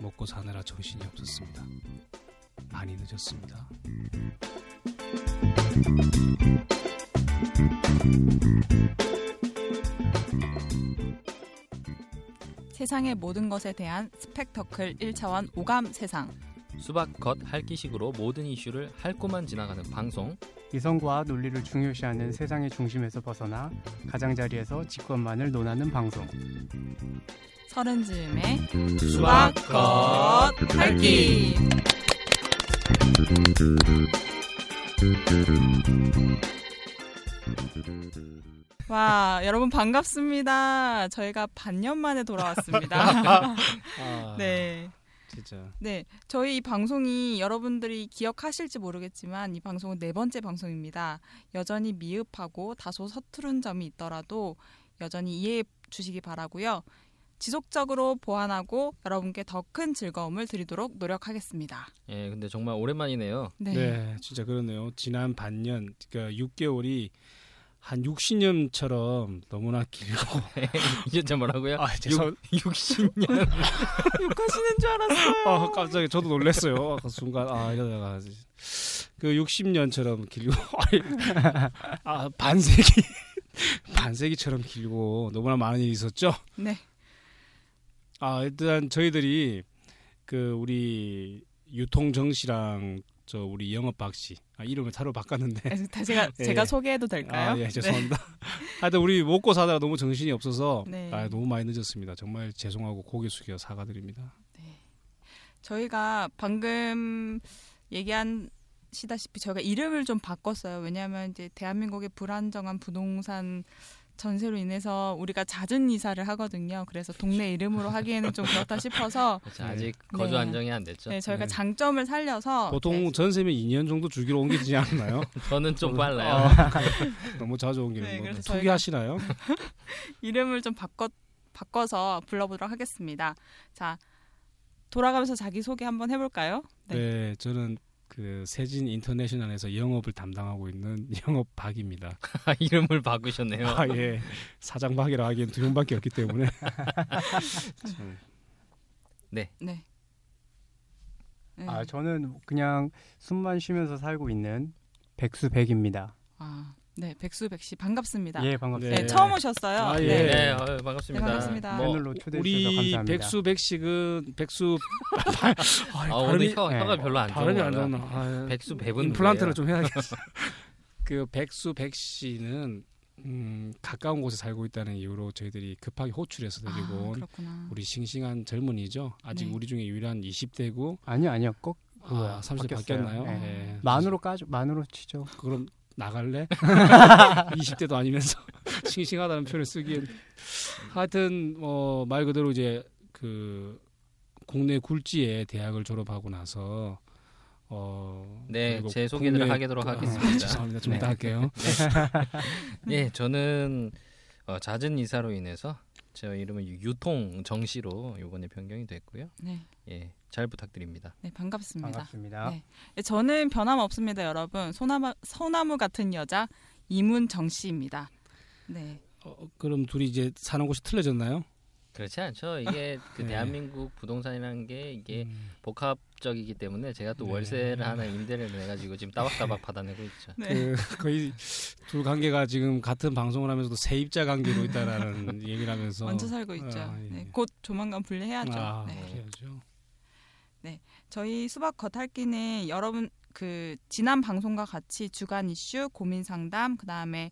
먹고 사느라 정신이 없었습니다 많이 늦었습니다 세상의 모든 것에 대한 스펙터클 1차원 오감 세상. 수박 겉 핥기식으로 모든 이슈를 핥고만 지나가는 방송 이성과 논리를 중요시하는 세상의 중심에서 벗어나 가장자리에서 직권만을 논하는 방송. 서른 즈음의 수박 겉 핥기. 와, 여러분 반갑습니다. 저희가 반년 만에 돌아왔습니다. 아, 네. 진짜 네. 저희 이 방송이 여러분들이 기억하실지 모르겠지만 이 방송은 네 번째 방송입니다. 여전히 미흡하고 다소 서투른 점이 있더라도 여전히 이해해 주시기 바라고요. 지속적으로 보완하고 여러분께 더 큰 즐거움을 드리도록 노력하겠습니다. 예 근데 정말 오랜만이네요 네. 네. 진짜 그러네요 지난 반년 그러니까 6개월이 한 60년처럼 너무나 길고 진짜 뭐라고요? 아 죄송 60년 욕하시는 줄 알았어요. 아, 깜짝이야. 저도 놀랐어요. 아까 순간, 아, 이러다가. 그 60년처럼 길고, 아, 반세기, 반세기처럼 길고, 너무나 많은 일이 있었죠. 네. 아, 일단 저희들이, 그, 우리, 유통 정 씨랑, 저, 우리 영업 박 씨, 아, 이름을 차로 바꿨는데. 다 제가 예. 제가 소개해도 될까요? 아, 예, 죄송합니다. 하여튼 우리 먹고 사다가 너무 정신이 없어서, 네. 아, 너무 많이 늦었습니다. 정말 죄송하고 고개 숙여 사과드립니다. 저희가 방금 얘기하시다시피 저희가 이름을 좀 바꿨어요. 왜냐하면 이제 대한민국의 불안정한 부동산 전세로 인해서 우리가 잦은 이사를 하거든요. 그래서 동네 이름으로 하기에는 좀 그렇다 싶어서 그렇죠. 아직 네. 거주 안정이 안 됐죠 네, 저희가 네. 장점을 살려서 보통 네, 전세면 2년 정도 주기로 옮기지 않나요? 저는 좀 빨라요 아, 너무 자주 옮기는 네, 거. 저희가- 투기하시나요? 이름을 좀 바꿔 바꿔서 불러보도록 하겠습니다. 자 돌아가면서 자기 소개 한번 해볼까요? 네. 네. 저는 그 세진 인터내셔널에서 영업을 담당하고 있는 영업 박입니다. 아, 이름을 바꾸셨네요 아 예, 사장 박이라 하기엔 두 명밖에 없기 때문에. 참, 네. 네. 아, 저는 그냥 숨만 쉬면서 살고 있는 백수백입니다. 아, 네 백수 백 씨 반갑습니다. 예, 반갑습니다. 네, 처음 오셨어요. 아, 예. 네. 네, 어, 반갑습니다. 네, 반갑습니다. 뭐, 패널로 초대해 주셔서 우리 감사합니다. 백수 백식은 백수 아, 오늘 혀, 네. 혀가 별로 안 발음이 안. 나오나. 아, 백수 배분 임플란트를 좀 해야겠어. 그 백수 백씨는 음, 가까운 곳에 살고 있다는 이유로 저희들이 급하게 호출해서 아, 드리고 온 그렇구나. 우리 싱싱한 젊은이죠. 아직 네. 우리 중에 유일한 20대고 아니요, 아니요. 꼭 아, 뭐야, 30대 바뀌었어요. 바뀌었나요? 네. 네. 만으로 까죠. 만으로 치죠. 그럼 나갈래? 20대도 아니면서 싱싱하다는 표현을 쓰기엔 하여튼 뭐말 그대로 이제 그 국내 굴지에 대학을 졸업하고 나서 어 네, 제 소개를 국내- 하도록 아, 하겠습니다. 죄송합니다. 좀 네. 이따 할게요. 예, 저는 어, 잦은 이사로 인해서 제 이름은 유통 정시로 이번에 변경이 됐고요. 네, 예, 잘 부탁드립니다. 네 반갑습니다. 반갑습니다. 네. 네, 저는 변함없습니다, 여러분. 소나무 소나무 같은 여자 이문정 씨입니다. 네. 어, 그럼 둘이 이제 사는 곳이 틀려졌나요? 그렇지 않죠. 이게 그 네. 대한민국 부동산이라는 게 이게 음, 복합 적이기 때문에 제가 또 네. 월세를 하나 임대를 내가지고 지금 따박따박 받아내고 있죠. 네. 그 거의 둘 관계가 지금 같은 방송을 하면서도 세입자 관계로 있다라는 얘기를 하면서 얹혀 살고 있죠. 아, 예. 네, 곧 조만간 분리해야죠. 아, 네. 그래야죠. 저희 수박 겉핥기는 여러분 그 지난 방송과 같이 주간 이슈, 고민 상담, 그 다음에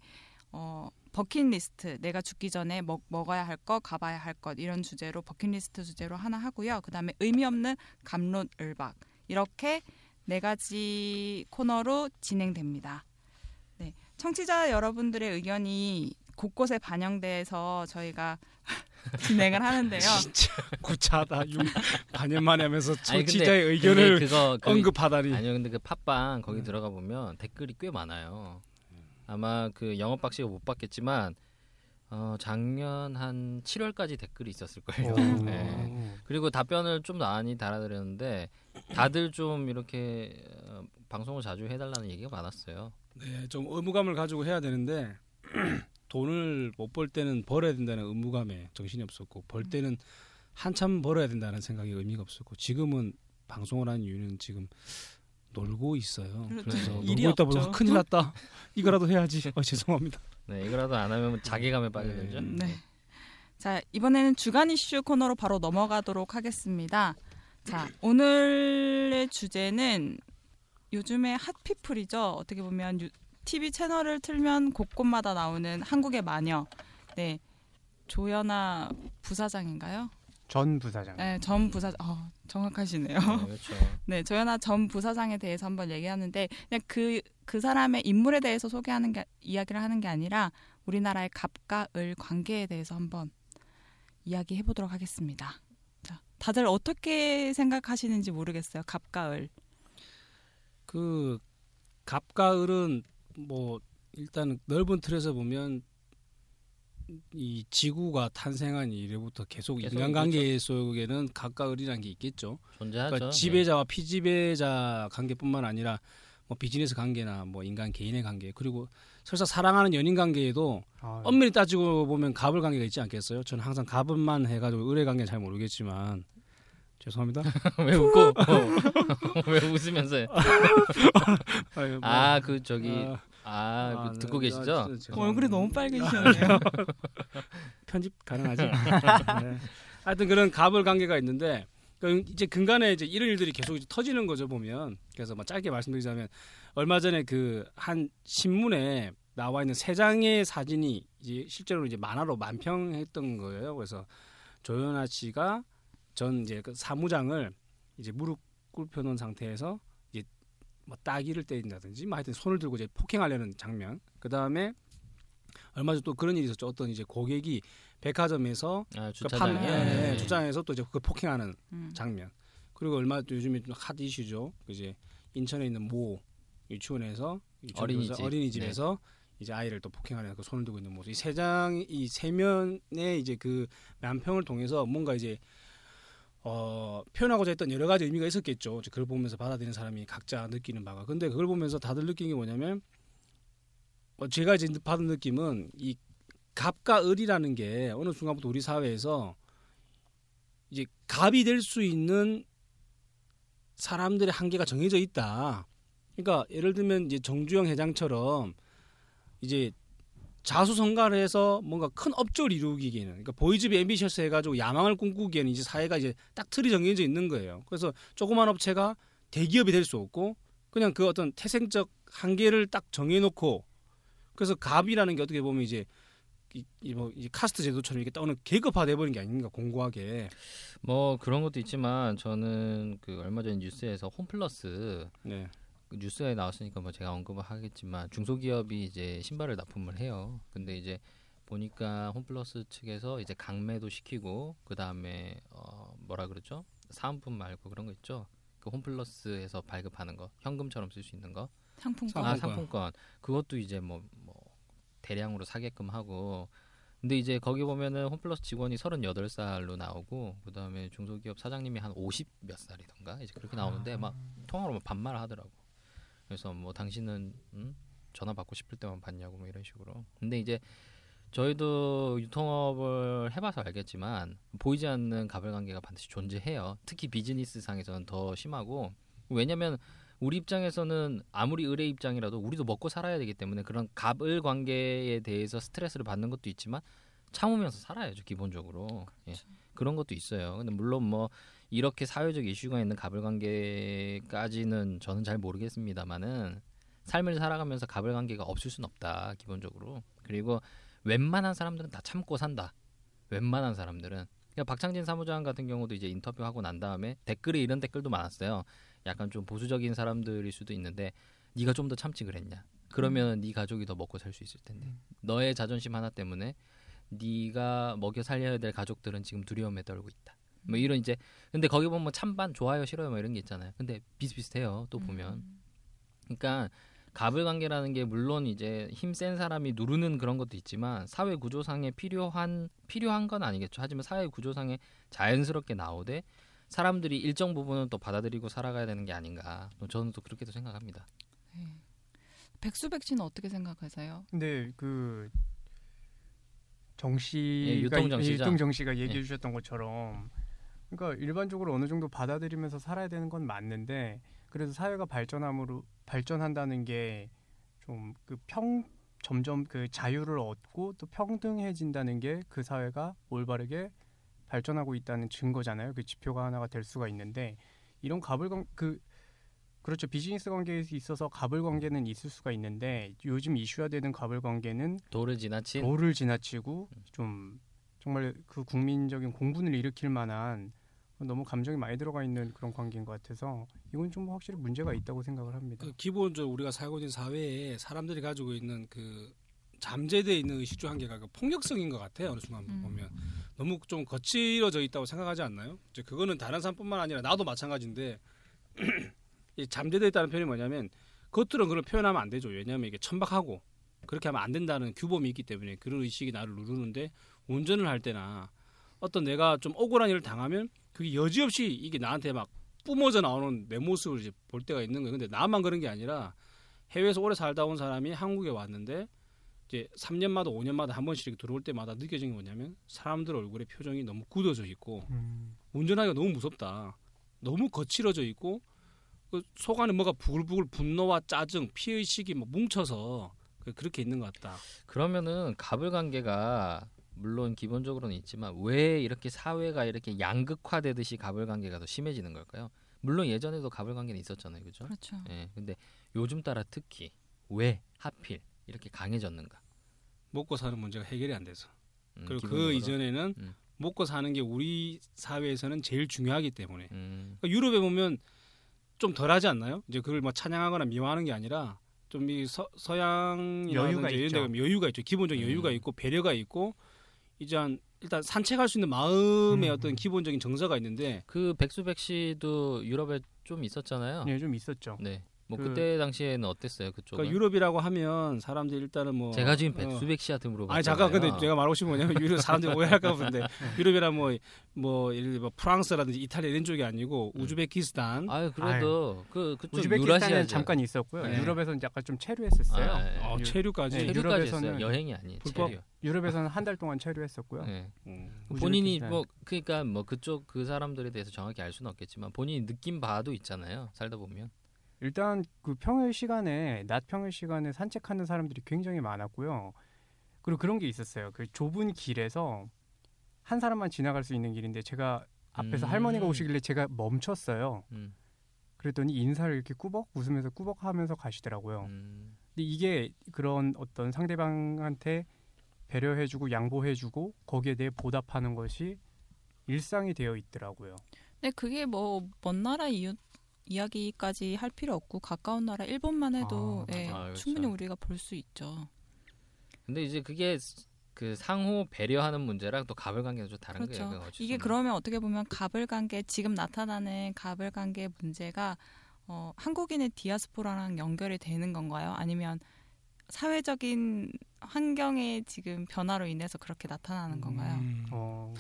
어, 버킷리스트 내가 죽기 전에 먹, 먹어야 할 것, 가봐야 할 것 이런 주제로 버킷리스트 주제로 하나 하고요. 그 다음에 의미 없는 감론을박 이렇게 네 가지 코너로 진행됩니다. 네, 청취자 여러분들의 의견이 곳곳에 반영돼서 저희가 진행을 하는데요. 진짜 구차하다. 6, 반년 만에 하면서 청취자의 의견을 그거 그- 언급하다니. 아니요, 근데 그 팟빵 음. 거기 들어가 보면 댓글이 꽤 많아요. 아마 그 영업 박씨가 못 봤겠지만 어, 작년 한 7월까지 댓글이 있었을 거예요. 오. 네. 그리고 답변을 좀 많이 달아드렸는데 다들 좀 이렇게 어, 방송을 자주 해달라는 얘기가 많았어요. 네, 좀 의무감을 가지고 해야 되는데 돈을 못 벌 때는 벌어야 된다는 의무감에 정신이 없었고 벌 때는 한참 벌어야 된다는 생각이 의미가 없었고 지금은 방송을 하는 이유는 지금 놀고 있어요. 그렇죠. 그래서 놀고 일이 있다. 보니까 큰일 났다. 이거라도 해야지. 어, 죄송합니다. 네, 이거라도 안 하면 자괴감에 빠지죠. 네. 네. 자, 이번에는 주간 이슈 코너로 바로 넘어가도록 하겠습니다. 자, 오늘의 주제는 요즘의 핫피플이죠. 어떻게 보면 유, TV 채널을 틀면 곳곳마다 나오는 한국의 마녀. 네. 조연아 부사장인가요? 전 부사장. 네, 전 부사장. 어, 정확하시네요. 네, 그렇죠. 네, 조연아 전 부사장에 대해서 한번 얘기하는데 그냥 그, 그 사람의 인물에 대해서 소개하는 게 이야기를 하는 게 아니라 우리나라의 갑과 을 관계에 대해서 한번 이야기해 보도록 하겠습니다. 자, 다들 어떻게 생각하시는지 모르겠어요. 갑과 을. 그 갑과 을은 뭐 일단 넓은 틀에서 보면 이 지구가 탄생한 이래부터 계속 계속 인간관계 속에는 갑과 을이라는 게 있겠죠. 존재하죠. 그러니까 지배자와 피지배자 관계뿐만 아니라 뭐 비즈니스 관계나 뭐 인간 개인의 관계 그리고 설사 사랑하는 연인 관계에도 아, 엄밀히 따지고 보면 갑을 관계가 있지 않겠어요? 저는 항상 갑을만 해가지고 을의 관계 잘 모르겠지만 죄송합니다. 네. 왜 웃고 어. 왜 웃으면서 뭐, 아그 저기 아, 아, 그 아, 듣고 네, 계시죠? 아, 진짜 얼굴이. 너무 빨개지셨네요. 편집 가능하지? 네. 하여튼 그런 갑을 관계가 있는데 그 이제 근간에 이제 이런 일들이 계속 이제 터지는 거죠 보면 그래서 뭐 짧게 말씀드리자면 얼마 전에 그 한 신문에 나와 있는 세 장의 사진이 이제 실제로 이제 만화로 만평했던 거예요. 그래서 조연아 씨가 전 이제 그 사무장을 이제 무릎 꿇혀 놓은 상태에서 뭐 따기를 때린다든지 뭐 하여튼 손을 들고 이제 폭행하려는 장면. 그 다음에 얼마 전 또 그런 일이 있었죠. 어떤 이제 고객이 백화점에서 아, 그 주차장에 판- 예, 예, 주차장에서 또 이제 그 폭행하는 음. 장면. 그리고 얼마 또 요즘에 좀핫 이슈죠. 그 이제 인천에 있는 모 유치원에서 유치원 어린이집. 어린이집에서 이제 아이를 또 폭행하는 그 손을 들고 있는 모습. 이 세 장 이 세 면의 이제 그 만평을 통해서 뭔가 이제 어, 표현하고자 했던 여러 가지 의미가 있었겠죠. 그걸 보면서 받아들이는 사람이 각자 느끼는 바가. 근데 그걸 보면서 다들 느낀 게 뭐냐면 어, 제가 이제 받은 느낌은 이 갑과 을이라는 게 어느 순간부터 우리 사회에서 이제 갑이 될 수 있는 사람들의 한계가 정해져 있다. 그러니까 예를 들면 이제 정주영 회장처럼 이제 자수성가를 해서 뭔가 큰 업적을 이루기에는 그러니까 Boys be ambitious 해가지고 야망을 꿈꾸기에는 이제 사회가 이제 딱 틀이 정해져 있는 거예요. 그래서 조그만 업체가 대기업이 될 수 없고 그냥 그 어떤 태생적 한계를 딱 정해놓고 그래서 갑이라는 게 어떻게 보면 이제 이, 이 뭐, 이 카스트 제도처럼 이렇게 딱 어느 계급화 돼 버린 게 아닌가 공고하게. 뭐 그런 것도 있지만 저는 그 얼마 전 뉴스에서 홈플러스 네. 그 뉴스에 나왔으니까 뭐 제가 언급을 하겠지만 중소기업이 이제 신발을 납품을 해요. 근데 이제 보니까 홈플러스 측에서 이제 강매도 시키고 그 다음에 어 뭐라 그러죠? 사은품 말고 그런 거 있죠? 그 홈플러스에서 발급하는 거 현금처럼 쓸 수 있는 거. 상품권. 아 상품권. 그것도 이제 뭐, 뭐 대량으로 사게끔 하고 근데 이제 거기 보면은 홈플러스 직원이 38살로 나오고 그다음에 중소기업 사장님이 한50몇 살이던가 이제 그렇게 나오는데 막 통화로 막 반말을 하더라고 그래서 뭐 당신은 음? 전화 받고 싶을 때만 받냐고 뭐 이런 식으로. 근데 이제 저희도 유통업을 해봐서 알겠지만 보이지 않는 가불관계가 반드시 존재해요. 특히 비즈니스 상에서는 더 심하고. 왜냐면 우리 입장에서는 아무리 의뢰 입장이라도 우리도 먹고 살아야 되기 때문에 그런 갑을 관계에 대해서 스트레스를 받는 것도 있지만 참으면서 살아야죠 기본적으로. 예. 그런 것도 있어요. 근데 물론 뭐 이렇게 사회적 이슈가 있는 갑을 관계까지는 저는 잘 모르겠습니다만은 삶을 살아가면서 갑을 관계가 없을 수는 없다 기본적으로. 그리고 웬만한 사람들은 다 참고 산다. 웬만한 사람들은. 그러니까 박창진 사무장 같은 경우도 이제 인터뷰하고 난 다음에 댓글에 이런 댓글도 많았어요. 약간 좀 보수적인 사람들일 수도 있는데 네가 좀 더 참지 그랬냐? 그러면 네 가족이 더 먹고 살 수 있을 텐데. 너의 자존심 하나 때문에 네가 먹여 살려야 될 가족들은 지금 두려움에 떨고 있다. 뭐 이런 이제 근데 거기 보면 찬반 좋아요 싫어요 뭐 이런 게 있잖아요. 근데 비슷비슷해요. 또 보면 음. 그러니까 갑을 관계라는 게 물론 이제 힘 센 사람이 누르는 그런 것도 있지만 사회 구조상에 필요한 필요한 건 아니겠죠. 하지만 사회 구조상에 자연스럽게 나오되 사람들이 일정 부분은 또 받아들이고 살아가야 되는 게 아닌가. 또 저는 또 그렇게도 생각합니다. 네. 백수백 씨는 어떻게 생각하세요? 근데 그 정씨가 예, 유통 정 씨죠? 유통정 씨가 얘기해 예. 주셨던 것처럼 그러니까 일반적으로 어느 정도 받아들이면서 살아야 되는 건 맞는데 그래도 사회가 발전함으로 발전한다는 게 좀 그 평 점점 그 자유를 얻고 또 평등해진다는 게 그 사회가 올바르게 발전하고 있다는 증거잖아요. 그 지표가 하나가 될 수가 있는데 이런 가불관 그 그렇죠 비즈니스 관계에 있어서 가불 관계는 있을 수가 있는데 요즘 이슈화되는 가불 관계는 도를 지나친 도를 지나치고 좀 정말 그 국민적인 공분을 일으킬 만한 너무 감정이 많이 들어가 있는 그런 관계인 것 같아서 이건 좀 확실히 문제가 있다고 생각을 합니다. 그 기본적으로 우리가 살고 있는 사회에 사람들이 가지고 있는 그 잠재되어 있는 의식 중 한계가 그 폭력성인 것 같아요. 어느 순간 음. 보면 너무 좀 거칠어져 있다고 생각하지 않나요? 이제 그거는 다른 사람뿐만 아니라 나도 마찬가지인데 이 잠재되어 있다는 표현이 뭐냐면 겉으로는 그걸 표현하면 안 되죠. 왜냐하면 이게 천박하고 그렇게 하면 안 된다는 규범이 있기 때문에 그런 의식이 나를 누르는데 운전을 할 때나 어떤 내가 좀 억울한 일을 당하면 그게 여지없이 이게 나한테 막 뿜어져 나오는 내 모습을 이제 볼 때가 있는 거예요. 근데 나만 그런 게 아니라 해외에서 오래 살다 온 사람이 한국에 왔는데 이제 3년마다 5년마다 한 번씩 이렇게 들어올 때마다 느껴지는 게 뭐냐면 사람들 얼굴의 표정이 너무 굳어져 있고 음, 운전하기가 너무 무섭다. 너무 거칠어져 있고 그속 안에 뭐가 부글부글 분노와 짜증, 피의식이 막 뭉쳐서 그- 그렇게 있는 것 같다. 그러면은 갑을 관계가 물론 기본적으로는 있지만 왜 이렇게 사회가 이렇게 양극화되듯이 갑을 관계가 더 심해지는 걸까요? 물론 예전에도 갑을 관계는 있었잖아요, 그죠? 그렇죠. 예. 근데 요즘 따라 특히 왜 하필 이렇게 강해졌는가? 먹고 사는 문제가 해결이 안 돼서. 음, 그리고 그 기본적으로. 이전에는 음. 먹고 사는 게 우리 사회에서는 제일 중요하기 때문에 음, 그러니까 유럽에 보면 좀 덜하지 않나요? 이제 그걸 뭐 찬양하거나 미워하는 게 아니라 좀 이 서양이나 여유가 이런 있죠. 데 가면 여유가 있죠. 기본적인 음. 여유가 있고 배려가 있고 이제 한 일단 산책할 수 있는 마음의 음. 어떤 기본적인 정서가 있는데 그 백수백 씨도 유럽에 좀 있었잖아요. 예, 좀 있었죠. 네. 뭐 그- 그, 때 당시에는 어땠어요, 그쪽은? 그러니까 유럽이라고 하면 사람들이 일단은 뭐 제가 지금 어, 백수백 씨한테 물어봤잖아요. 아니 잠깐 근데 제가 말하고 싶은 건 뭐냐면 유럽 사람들이 오해할까 본데 네. 유럽이라 뭐뭐 예를 들어 뭐 프랑스라든지 이탈리아 이런 쪽이 아니고 음. 우즈베키스탄 아유 그래도 그 그쪽 우즈베키스탄은. 잠깐 있었고요. 네. 유럽에서는 약간 좀 체류했었어요. 아, 예. 어, 유- 체류까지 네, 유럽에서는 했어요. 여행이 아니에요. 불법? 체류. 유럽에서는 한 달 동안 체류했었고요. 네. 음. 본인이 우즈베키스탄. 뭐 그러니까 뭐 그쪽 그 사람들에 대해서 정확히 알 수는 없겠지만 본인이 느낀 바도 있잖아요. 살다 보면. 일단 그 평일 시간에 낮 평일 시간에 산책하는 사람들이 굉장히 많았고요. 그리고 그런 게 있었어요. 그 좁은 길에서 한 사람만 지나갈 수 있는 길인데 제가 앞에서 음. 할머니가 오시길래 제가 멈췄어요. 음. 그랬더니 인사를 이렇게 꾸벅 웃으면서 꾸벅 하면서 가시더라고요. 음. 근데 이게 그런 어떤 상대방한테 배려해주고 양보해주고 거기에 대해 보답하는 것이 일상이 되어 있더라고요. 근데 그게 뭐 먼 나라 이웃 이야기까지 할 필요 없고 가까운 나라 일본만 해도 아, 예, 아, 그렇죠. 충분히 우리가 볼 수 있죠. 근데 이제 그게 그 상호 배려하는 문제랑 또 갑을 관계는 좀 다른 그렇죠. 거예요. 이게. 그러면 어떻게 보면 갑을 관계 지금 나타나는 갑을 관계 문제가 어, 한국인의 디아스포라랑 연결이 되는 건가요? 아니면 사회적인 환경의 지금 변화로 인해서 그렇게 나타나는 건가요? 음. 어,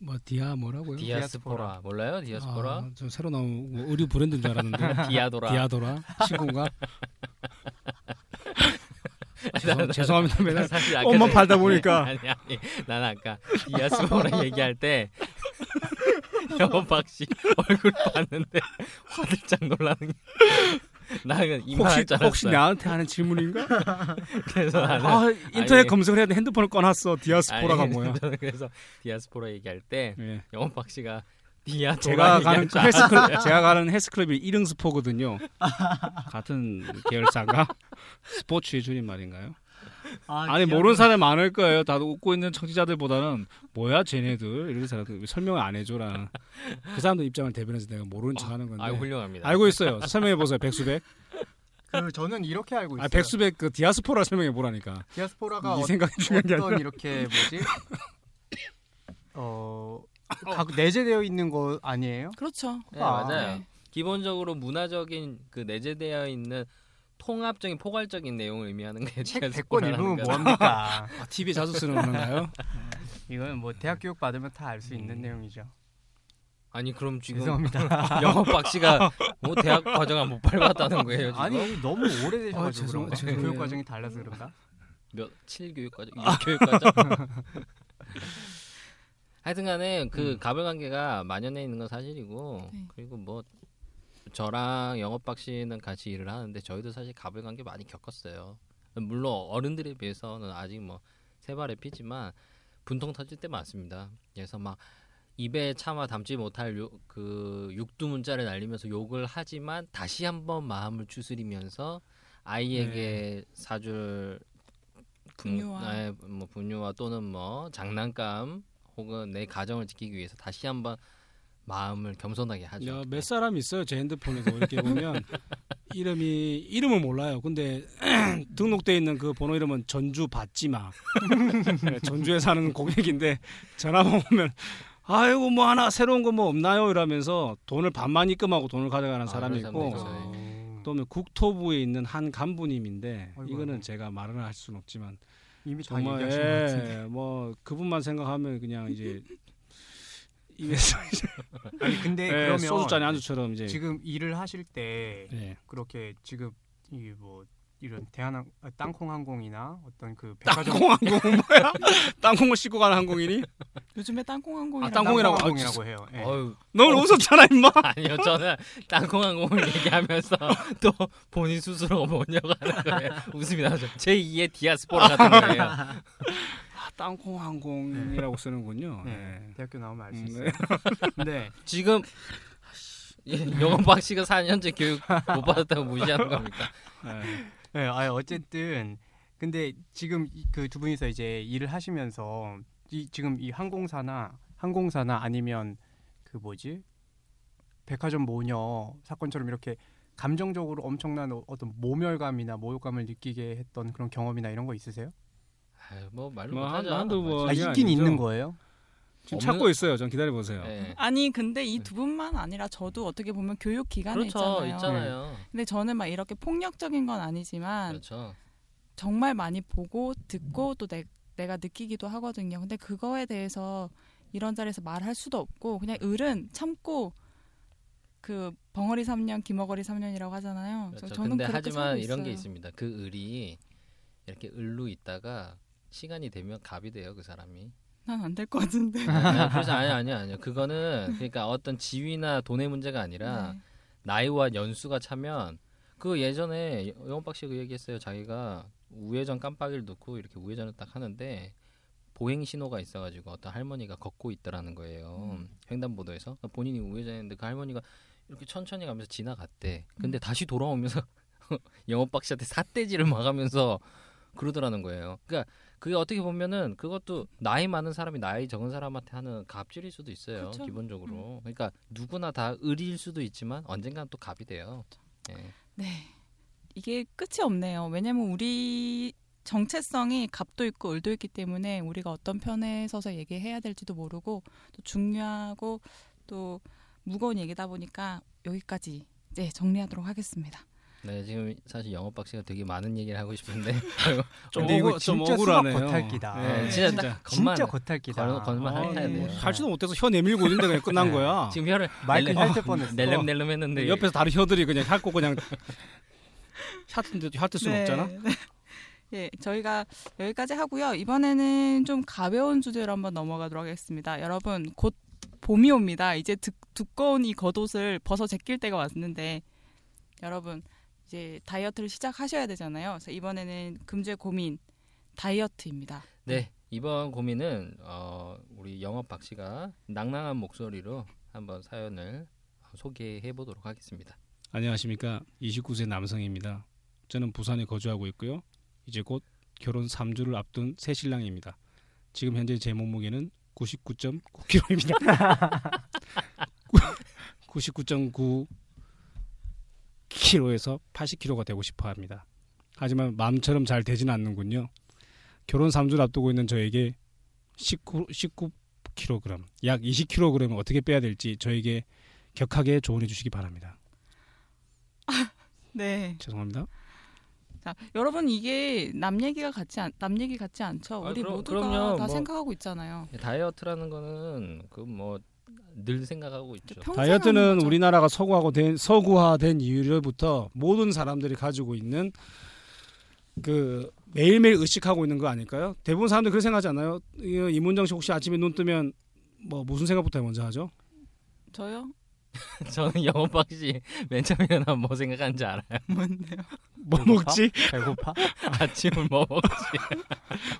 뭐 디아 뭐라고요? 디아스포라 몰라요? 디아스포라? 아, 저 새로 나온 뭐 의류 브랜드인 줄 알았는데 디아도라. 디아도라 친구인가? 아, 죄송, 죄송합니다. 맨날 사실 아까 옷만 팔다 보니까. 아니 아니 나는 아까 디아스포라 얘기할 때 여박 씨 얼굴 봤는데 화들짝 놀라는 게 나는 혹시. 혹시 나한테 하는 질문인가? 그래서 나는 아 인터넷 아니, 검색을 돼. 핸드폰을 꺼놨어. 디아스포라가 아니, 뭐야? 그래서 디아스포라 얘기할 때 예. 영업박 씨가 디아도라 제가 가는 헬스클럽 제가 가는 헬스클럽이 이릉 스포거든요. 같은 계열사인가? 스포츠의 줄임말인가요? 아 니 모르는 사람이 많을 거예요. 다들 웃고 있는 청취자들보다는 뭐야 쟤네들 이런 사람들 왜 설명을 안 해줘라. 그 사람들 입장을 대변해서 내가 모르는 척하는 건데. 아 훌륭합니다. 알고 있어요. 설명해 보세요. 백수백. 그 저는 이렇게 알고 있어요. 아 백수백 그 디아스포라 설명해 보라니까. 디아스포라가 이 어, 생각이 중요한 게 어떤 아니라. 이렇게 뭐지? 어, 각 내재되어 있는 거 아니에요? 그렇죠. 네, 아, 맞아요. 네. 기본적으로 문화적인 그 내재되어 있는 통합적인 포괄적인 내용을 의미하는 게책 디아스포라라는 100권 읽으면. 뭐합니까? 아, TV에 자주 쓰는 언어인가요? 이건 뭐 대학 교육 받으면 다 알 수 있는 음. 내용이죠. 아니 그럼 지금 죄송합니다. 영어 박씨가 뭐 대학 과정을 못 밟았다는 거예요 지금? 아니 너무 아, 오래되셔가지고 죄송- 그런가? 죄송해요. 교육 과정이 달라서 그런가? 몇칠 교육 과정, 육 교육 과정. 하여튼간에 그 음. 가불관계가 만연해 있는 건 사실이고 네. 그리고 뭐 저랑 영업박 씨는 같이 일을 하는데 저희도 사실 가불관계 많이 겪었어요. 물론 어른들에 비해서는 아직 뭐 세발의 피지만 분통 터질 때 많습니다. 그래서 막 입에 차마 담지 못할 요, 그 육두 문자를 날리면서 욕을 하지만 다시 한번 마음을 추스리면서 아이에게 사줄 분유와. 분, 네, 뭐 분유와 또는 뭐 장난감 혹은 내 가정을 지키기 위해서 다시 한번 마음을 겸손하게 하죠. 야, 몇 사람 있어요 제 핸드폰에서 이렇게 보면 이름이 이름을 몰라요. 근데 등록돼 있는 그 번호 이름은 전주 받지마. 네, 전주에 사는 고객인데 전화만 오면 아이고 뭐 하나 새로운 거 뭐 없나요 이러면서 돈을 반만 입금하고 돈을 가져가는 아, 사람이 그런 있고 있어요. 어, 또는 국토부에 있는 한 간부님인데 아이고, 이거는 아이고. 제가 말은 할 수는 없지만 이미 다 정말 얘기하신 것 같은데. 예, 뭐 그분만 생각하면 그냥 이제 입에서 이제 아니 근데 예, 그러면 소주잔에 안주처럼 이제 지금 일을 하실 때 예. 그렇게 지금 이뭐 이런 대한항 아, 땅콩 항공이나 어떤 그 백화점 땅콩 항공은 뭐야? 땅콩을 씻고 가는 항공이니? 요즘에 땅콩 항공이랑 아, 땅콩이라고 땅콩항공이라고 해요. 예. 어유 넌 웃었잖아 임마. 아니요 저는 땅콩 항공을 얘기하면서 또 본인 스스로 뭐냐고 하는 거예요. 웃음이 나죠. 제 2의 디아스포라 같은 거예요. 아, 땅콩 항공이라고 쓰는군요. 네. 네. 대학교 나오면 알수 음, 있어요. 네. 지금 영어박 씨가 4년째 교육 못 받았다고 무시하는 겁니까? 네. 네, 아 어쨌든 근데 지금 그 두 분이서 이제 일을 하시면서 이 지금 이 항공사나 항공사나 아니면 그 뭐지 백화점 모녀 사건처럼 이렇게 감정적으로 엄청난 어- 어떤 모멸감이나 모욕감을 느끼게 했던 그런 경험이나 이런 거 있으세요? 뭐 말로 뭐 못하죠. 한- 한두 번. 아, 있긴 아니죠. 있는 거예요? 지금 없는- 찾고 있어요. 좀 기다려 보세요. 네. 아니 근데 이 두 분만 아니라 저도 어떻게 보면 교육 기관에 그렇죠, 있잖아요. 있잖아요. 근데 저는 막 이렇게 폭력적인 건 아니지만 그렇죠. 정말 많이 보고 듣고 또 내, 내가 느끼기도 하거든요. 근데 그거에 대해서 이런 자리에서 말할 수도 없고 그냥 을은 참고 그 벙어리 3년 김어거리 3년이라고 하잖아요. 그렇죠. 저는 근데 그렇게 하지만 살고 이런 게. 있습니다. 그 을이 이렇게 을로 있다가 시간이 되면 갑이 돼요, 그 사람이. 난 안 될 것 같은데. 아니, 그래서 아니 아니 아니요. 그거는 그러니까 어떤 지위나 돈의 문제가 아니라 네. 나이와 연수가 차면 그 예전에 영업박 씨가 그 얘기했어요. 자기가 우회전 깜빡이를 놓고 이렇게 우회전을 딱 하는데 보행 신호가 있어가지고 어떤 할머니가 걷고 있더라는 거예요. 음. 횡단보도에서 그러니까 본인이 우회전했는데 그 할머니가 이렇게 천천히 가면서 지나갔대. 근데 음. 다시 돌아오면서 영업박 씨한테 삿대질을 막으면서 그러더라는 거예요. 그러니까 그게 어떻게 보면은 그것도 나이 많은 사람이 나이 적은 사람한테 하는 갑질일 수도 있어요. 그쵸. 기본적으로. 그러니까 누구나 다 을일 수도 있지만 언젠간 또 갑이 돼요. 예. 네. 이게 끝이 없네요. 왜냐면 우리 정체성이 갑도 있고 을도 있기 때문에 우리가 어떤 편에 서서 얘기해야 될지도 모르고 또 중요하고 또 무거운 얘기다 보니까 여기까지 이제 정리하도록 하겠습니다. 네, 지금 사실 영업 박 씨가 되게 많은 얘기를 하고 싶은데 좀 근데 이거 좀 진짜 억울하네요. 수박 겉핥기다. 네, 네, 진짜 진짜. 딱 겉만 진짜 겉핥기다. 걸- 겉만 아, 핥아야 예. 돼요. 할지도 못해서 혀 내밀고 있는데 그냥 끝난 네. 거야. 지금 혀를 마이크 핥을 뻔했어. 낼름낼름 했는데 옆에서 다른 혀들이 그냥 핥고 그냥 핥은데 핥을 수는 없잖아. 네. 예, 저희가 여기까지 하고요. 이번에는 좀 가벼운 주제로 한번 넘어가도록 하겠습니다. 여러분, 곧 봄이 옵니다. 이제 두, 두꺼운 이 겉옷을 벗어 제낄 때가 왔는데 여러분 이제 다이어트를 시작하셔야 되잖아요. 그래서 이번에는 금주의 고민 다이어트입니다. 네 이번 고민은 어, 우리 영업 박 씨가 낭낭한 목소리로 한번 사연을 소개해 보도록 하겠습니다. 안녕하십니까. 29세 남성입니다. 저는 부산에 거주하고 있고요. 이제 곧 결혼 3주를 앞둔 새 신랑입니다. 지금 현재 제 몸무게는 99.9kg입니다. 99.9 100kg에서 80kg가 되고 싶어 합니다. 하지만 마음처럼 잘 되지는 않는군요. 결혼 3주를 앞두고 있는 저에게 19, 19kg, 약 20kg을 어떻게 빼야 될지 저에게 격하게 조언해 주시기 바랍니다. 네. 죄송합니다. 자, 여러분 이게 남 얘기가 같지 않, 남 얘기 같지 않죠? 아, 우리 그럼- 모두가 그럼요. 다 뭐- 생각하고 있잖아요. 다이어트라는 거는 그 뭐 늘 생각하고 있죠. 다이어트는. 우리나라가 서구하고 된 서구화된 이후로부터 모든 사람들이 가지고 있는 그 매일매일 의식하고 있는 거 아닐까요? 대부분 사람들 그렇게 생각하지 않아요? 이- 이문정 씨 혹시 아침에 눈 뜨면 뭐 무슨 생각부터 먼저 하죠? 저요? 저는 영업박 씨맨 처음에 일어나 뭐 생각하는지 알아요. 뭔데요? 뭐 배고파? 먹지? 배고파? 아침을 뭐 먹지?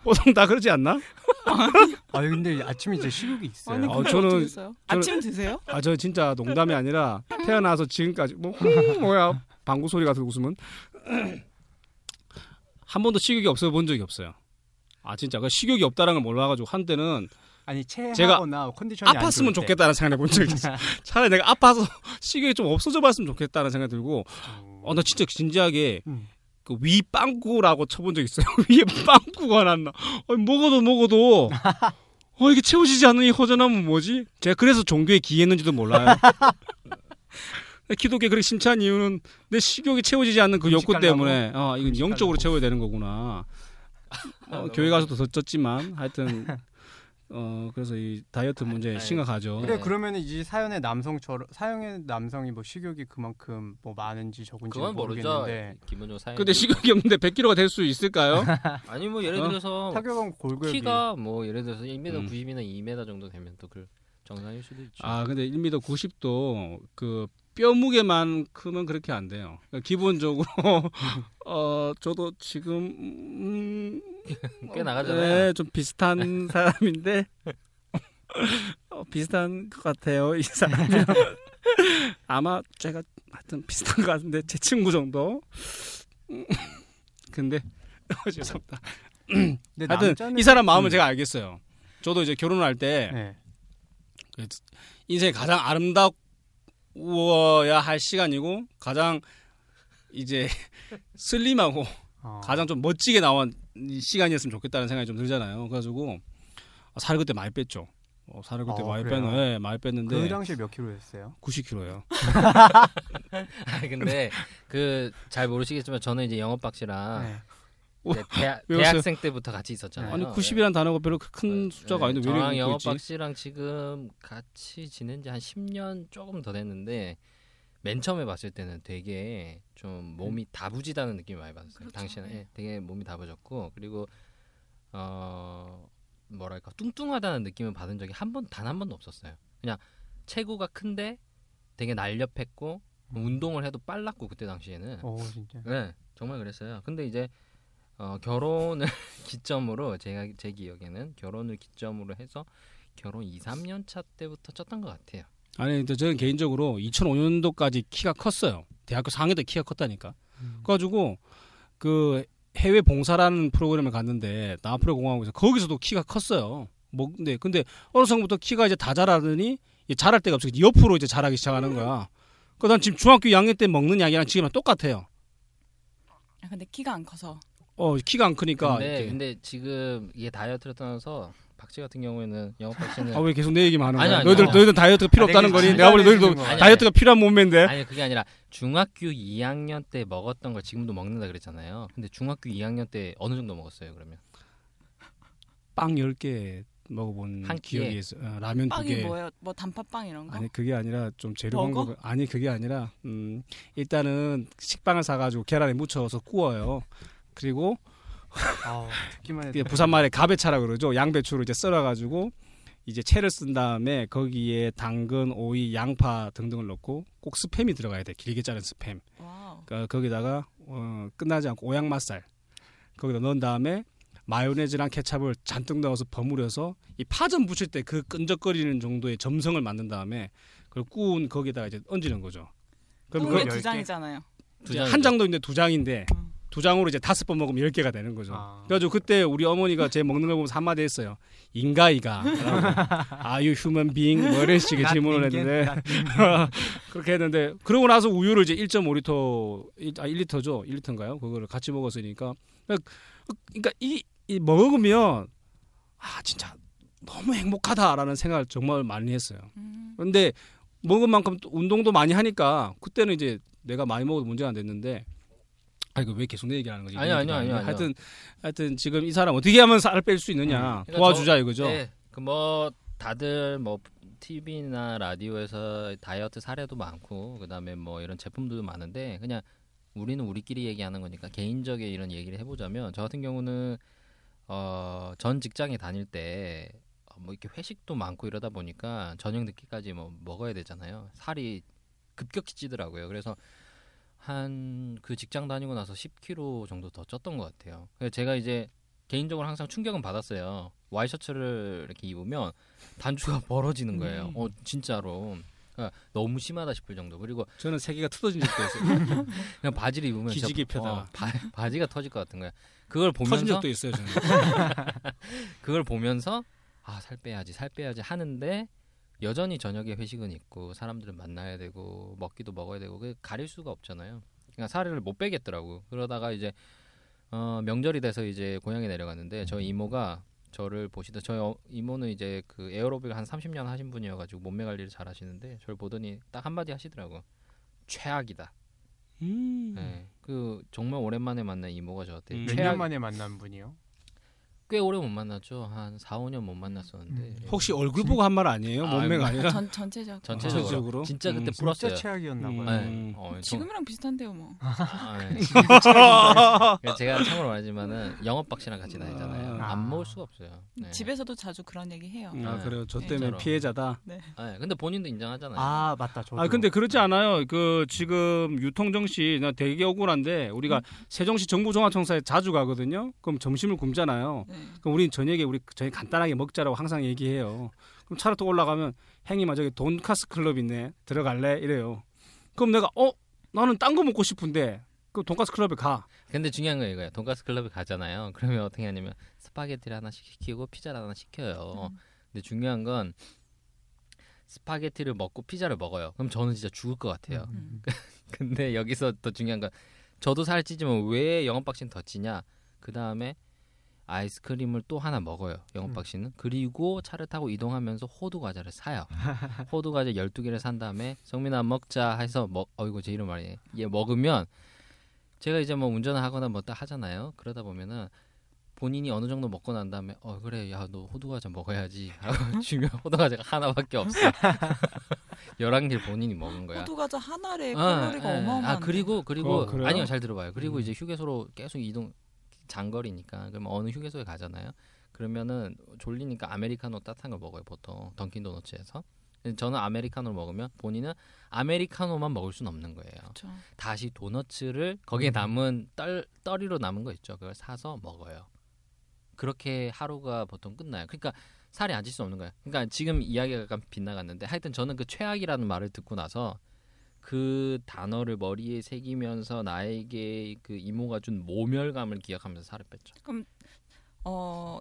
보통 다 그러지 않나? 아 근데 아침에 이제 식욕이 있어요. 아니 어, 저는- 했어요? 아침 드세요? 아 저 진짜 농담이 아니라 태어나서 지금까지 뭐 흠, 뭐야 방구 소리 같은 웃음은 한 번도 식욕이 없어 본 적이 없어요. 아 진짜 그 식욕이 없다는 걸 몰라가지고 한때는 아니 제가 체하거나 컨디션이 안 아팠으면. 좋겠다는 생각을 해본 적이 있어요. 차라리 내가 아파서 식욕이 좀 없어져 봤으면 좋겠다는 생각이 들고 어 나 진짜 진지하게 음. 그위 빵꾸라고 쳐본 적 있어요. 위에 빵꾸가 났나? 아니, 먹어도 먹어도 어 이게 채워지지 않는 이 허전함은 뭐지? 제가 그래서 종교에 기했는지도 몰라요. 기독교 그렇게 심취한 이유는 내 식욕이 채워지지 않는 그 욕구? 때문에 어 이건? 영적으로 채워야 되는 거구나. 어, 교회 가서도 더 쪘지만 하여튼 어 그래서 이 다이어트 문제 아니, 심각하죠. 그래 네. 그러면 이제 사연의 남성처럼 사연의 남성이 뭐 식욕이 그만큼 뭐 많은지 적은지 그건 모르죠. 모르겠는데 기본적으로 사연. 근데 식욕이 없는데 100kg가 될 수 있을까요? 아니 뭐 예를 어? 들어서 사교감 골고루 키가 뭐 예를 들어서 1m 음. 90이나 2m 정도 되면 또 그 정상일 수도 있죠. 아 근데 1m 90도 그 뼈 무게만큼은 그렇게 안 돼요. 그러니까 기본적으로 어 저도 지금 음, 꽤 나가잖아요. 네, 좀 비슷한 사람인데 어, 비슷한 것 같아요. 이 사람이 아마 제가 하여튼 비슷한 것 같은데 제 친구 정도. 음, 근데 어, 죄송합니다. 근데 하여튼 남자는- 이 사람 마음을 음. 제가 알겠어요. 저도 이제 결혼을 할때 네. 인생에 가장 아름 다워야 할 시간이고 가장 이제 슬림하고 어. 가장 좀 멋지게 나온 이 시간이었으면 좋겠다는 생각이 좀 들잖아요. 그래가지고 살을 그때 많이 뺐죠. 어, 살을 그때 어, 많이? 뺐는, 네, 많이 뺐는데 그 당시에 몇 킬로였어요? 90kg예요. 아 근데 그 잘 모르시겠지만 저는 이제 영업 박 씨랑 네. 이제 대학, 왜 대학생 때부터 같이 있었잖아요. 아니 90이라는 단어가 별로 큰 네, 숫자가 아닌데 왜 저랑 이렇게 있고 영업박 있지? 씨랑 지금 같이 지낸 지 한 10년 조금 더 됐는데 맨 처음에 봤을 때는 되게 좀 몸이 다부지다는 느낌을 많이 받았어요. 그렇죠. 당시에는 네. 예, 되게 몸이 다부졌고 그리고 어 뭐랄까 뚱뚱하다는 느낌을 받은 적이 한 번 단 한 번도 없었어요. 그냥 체구가 큰데 되게 날렵했고 운동을 해도 빨랐고 그때 당시에는 어 진짜. 네, 정말 그랬어요. 근데 이제 어, 결혼을 기점으로 제가 제 기억에는 결혼을 기점으로 해서 결혼 2, 3년 차 때부터 쪘던 것 같아요. 아니 근데 저는 개인적으로 2005년도까지 키가 컸어요. 대학교 4학년 때 키가 컸다니까. 음. 그래가지고 그 해외 봉사라는 프로그램을 갔는데 나프로 공항에서 거기서도 키가 컸어요. 뭐 근데 근데 어느 순간부터 키가 이제 다 자라더니 이제 자랄 데가 없어 옆으로 이제 자라기 시작하는 거야. 그난 지금 중학교 2학년 때 먹는 약이랑 지금이랑 똑같아요. 아, 근데 키가 안 커서 어 키가 안 크니까 근데, 이제 근데 지금 이게 다이어트를 떠나서 박씨 같은 경우에는 영업 박 씨는 아왜 계속 내 얘기만 하는 아니, 거야? 아니, 너희들 아니. 너희들 다이어트가 필요 아, 없다는 거니? 내가 거야. 아니, 다이어트가 필요한 몸매인데. 아니 그게 아니라 중학교 2학년 때 먹었던 걸 지금도 먹는다 그랬잖아요. 근데 중학교 2학년 때 어느 정도 먹었어요 그러면? 빵 10개 먹어본 한? 기억이 있어. 요 라면 두 빵이 개. 뭐예요? 뭐 단팥빵 이런 거? 아니 그게 아니라 좀 재료 먹어? 방법 아니 그게 아니라 음 일단은 식빵을 사가지고 계란에 묻혀서 구워요. 그리고 아, 듣기만 해도 그게 부산 말에 가배차라 그러죠. 양배추를 이제 썰어가지고 이제 채를 썬 다음에 거기에 당근, 오이, 양파 등등을 넣고 꼭 스팸이 들어가야 돼. 길게 자른 스팸. Wow. 그러니까 거기다가 어, 끝나지 않고 오양맛살 거기다 넣은 다음에 마요네즈랑 케찹을 잔뜩 넣어서 버무려서 이 파전 부칠 때 그 끈적거리는 정도의 점성을 만든 다음에 그걸 구운 거기다가 이제 얹는 거죠. 그럼 그 그게 그열두 개? 장이잖아요. 두. 한 장도 있는데 두 장인데 음. 두두 장으로 이제 다섯 번 먹으면 열 개가 되는 거죠. 아. 그래가지고 그때 우리 어머니가 제 먹는 걸 보면서 한마디 했어요. 인가이가. 아유 휴먼 빙뭐 이런 식의 질문을 했는데. 그렇게 했는데 그러고 나서 우유를 이제 1.5리터 아 1리터죠 1리터인가요? 그거를 같이 먹었으니까 그러니까 이, 이 먹으면 아 진짜 너무 행복하다라는 생각을 정말 많이 했어요. 음. 근데 먹은 만큼 또 운동도 많이 하니까 그때는 이제 내가 많이 먹어도 문제가 안 됐는데 아 이거 왜 계속 내 얘기하는 거지? 아니요, 아니요, 아니요. 하여튼 하여튼 지금 이 사람 어떻게 하면 살뺄수 있느냐 음. 그러니까 도와주자 저- 이거죠. 네, 그뭐 다들 뭐 TV나 라디오에서 다이어트 사례도 많고 그다음에 뭐 이런 제품들도 많은데 그냥 우리는 우리끼리 얘기하는 거니까 개인적인 이런 얘기를 해보자면 저 같은 경우는 어, 전 직장에 다닐 때 뭐 이렇게 회식도 많고 이러다 보니까 저녁 늦게까지 뭐 먹어야 되잖아요. 살이 급격히 찌더라고요. 그래서 한 그 직장 다니고 나서 10kg 정도 더 쪘던 것 같아요. 그래서 제가 이제 개인적으로 항상 충격은 받았어요. 와이셔츠를 이렇게 입으면 단추가 벌어지는 거예요. 음. 어 진짜로. 그러니까 너무 심하다 싶을 정도. 그리고 저는 세 개가 틀어진 적도 있어요. 그냥 바지를 입으면 기지개 펴다가. 어, 바, 바지가 터질 것 같은 거야. 그걸 터진 보면서 적도 있어요. 저는. 그걸 보면서 아 살 빼야지 살 빼야지 하는데 여전히 저녁에 회식은 있고 사람들을 만나야 되고 먹기도 먹어야 되고 그 가릴 수가 없잖아요. 그러니까 살을 못 빼겠더라고. 그러다가 이제 어, 명절이 돼서 이제 고향에 내려갔는데 저희 이모가 저를 보시다 저희 어, 이모는 이제 그 에어로빅 한 30년 하신 분이어가지고 몸매 관리를 잘 하시는데 저를 보더니 딱 한마디 하시더라고. 최악이다. 음. 네. 그 정말 오랜만에 만난 이모가 저한테 음. 몇 최악 년 만에 만난 분이요? 꽤 오래 못 만났죠. 한 4, 5년 못 만났었는데. 음. 혹시 얼굴 보고 한 말 아니에요? 아, 몸매가 아니라 전 전체적. 전체적으로. 전체적으로? 진짜 그때 음. 풀었어요. 진짜 최악이었나 음. 봐요. 네. 어, 정- 지금이랑 비슷한데요, 뭐. 아, 네. 제가 참고로 말하지만은 영업 박 씨랑 같이 다니잖아요. 아. 안 먹을 수가 없어요. 네. 집에서도 자주 그런 얘기 해요. 아 네. 그래요. 저 네. 때문에. 피해자다. 네, 근데 본인도 인정하잖아요. 아 맞다. 저도. 아 근데 그렇지 않아요. 그 지금 유통정시 나 되게 억울한데 우리가 세종시 정부종합청사에 자주 가거든요. 그럼 점심을 굶잖아요. 네. 그럼 우린 저녁에 우리 저녁 간단하게 먹자라고 항상 얘기해요. 그럼 차로 또 올라가면 행님아 저기 돈카스 클럽 있네 들어갈래 이래요. 그럼 내가 어 나는 딴 거 먹고 싶은데 그 돈카스 클럽에 가. 근데 중요한 거 이거예요. 돈가스 클럽에 가잖아요. 그러면 어떻게 하냐면 스파게티를 하나씩 시키고 피자를 하나 시켜요. 음. 근데 중요한 건 스파게티를 먹고 피자를 먹어요. 그럼 저는 진짜 죽을 것 같아요. 음. 근데 여기서 더 중요한 건 저도 살 찌지만 왜 영업박 씨는 더 찌냐? 그 다음에 아이스크림을 또 하나 먹어요. 영업박 씨는. 그리고 차를 타고 이동하면서 호두 과자를 사요. 호두 과자 12개를 산 다음에 성민아 먹자 해서 먹 어이구 제 이름 말이에요. 얘 먹으면 제가 이제 뭐 운전을 하거나 뭐딱 하잖아요. 그러다 보면은 본인이 어느 정도 먹고 난 다음에 어 그래 야 너 호두 과자 먹어야지 하고 주면 호두 과자가 하나밖에 없어. 11개를 본인이 먹은 거야. 호두 과자 하나에 아, 칼로리가 예. 어마어마한데. 아 그리고 그리고 어? 아니요 잘 들어봐요. 그리고 음. 이제 휴게소로 계속 이동 장거리니까 그러면 어느 휴게소에 가잖아요. 그러면은 졸리니까 아메리카노 따뜻한 걸 먹어요 보통 던킨 도너츠에서. 근데 저는 아메리카노를 먹으면 본인은 아메리카노만 먹을 수는 없는 거예요. 그렇죠. 다시 도너츠를 거기에 남은 떨 떨이로 남은 거 있죠. 그걸 사서 먹어요. 그렇게 하루가 보통 끝나요. 그러니까 살이 안 찔 수 없는 거예요. 그러니까 지금 이야기가 약간 빗나갔는데 하여튼 저는 그 최악이라는 말을 듣고 나서 그 단어를 머리에 새기면서 나에게 그 이모가 준 모멸감을 기억하면서 살을 뺐죠. 어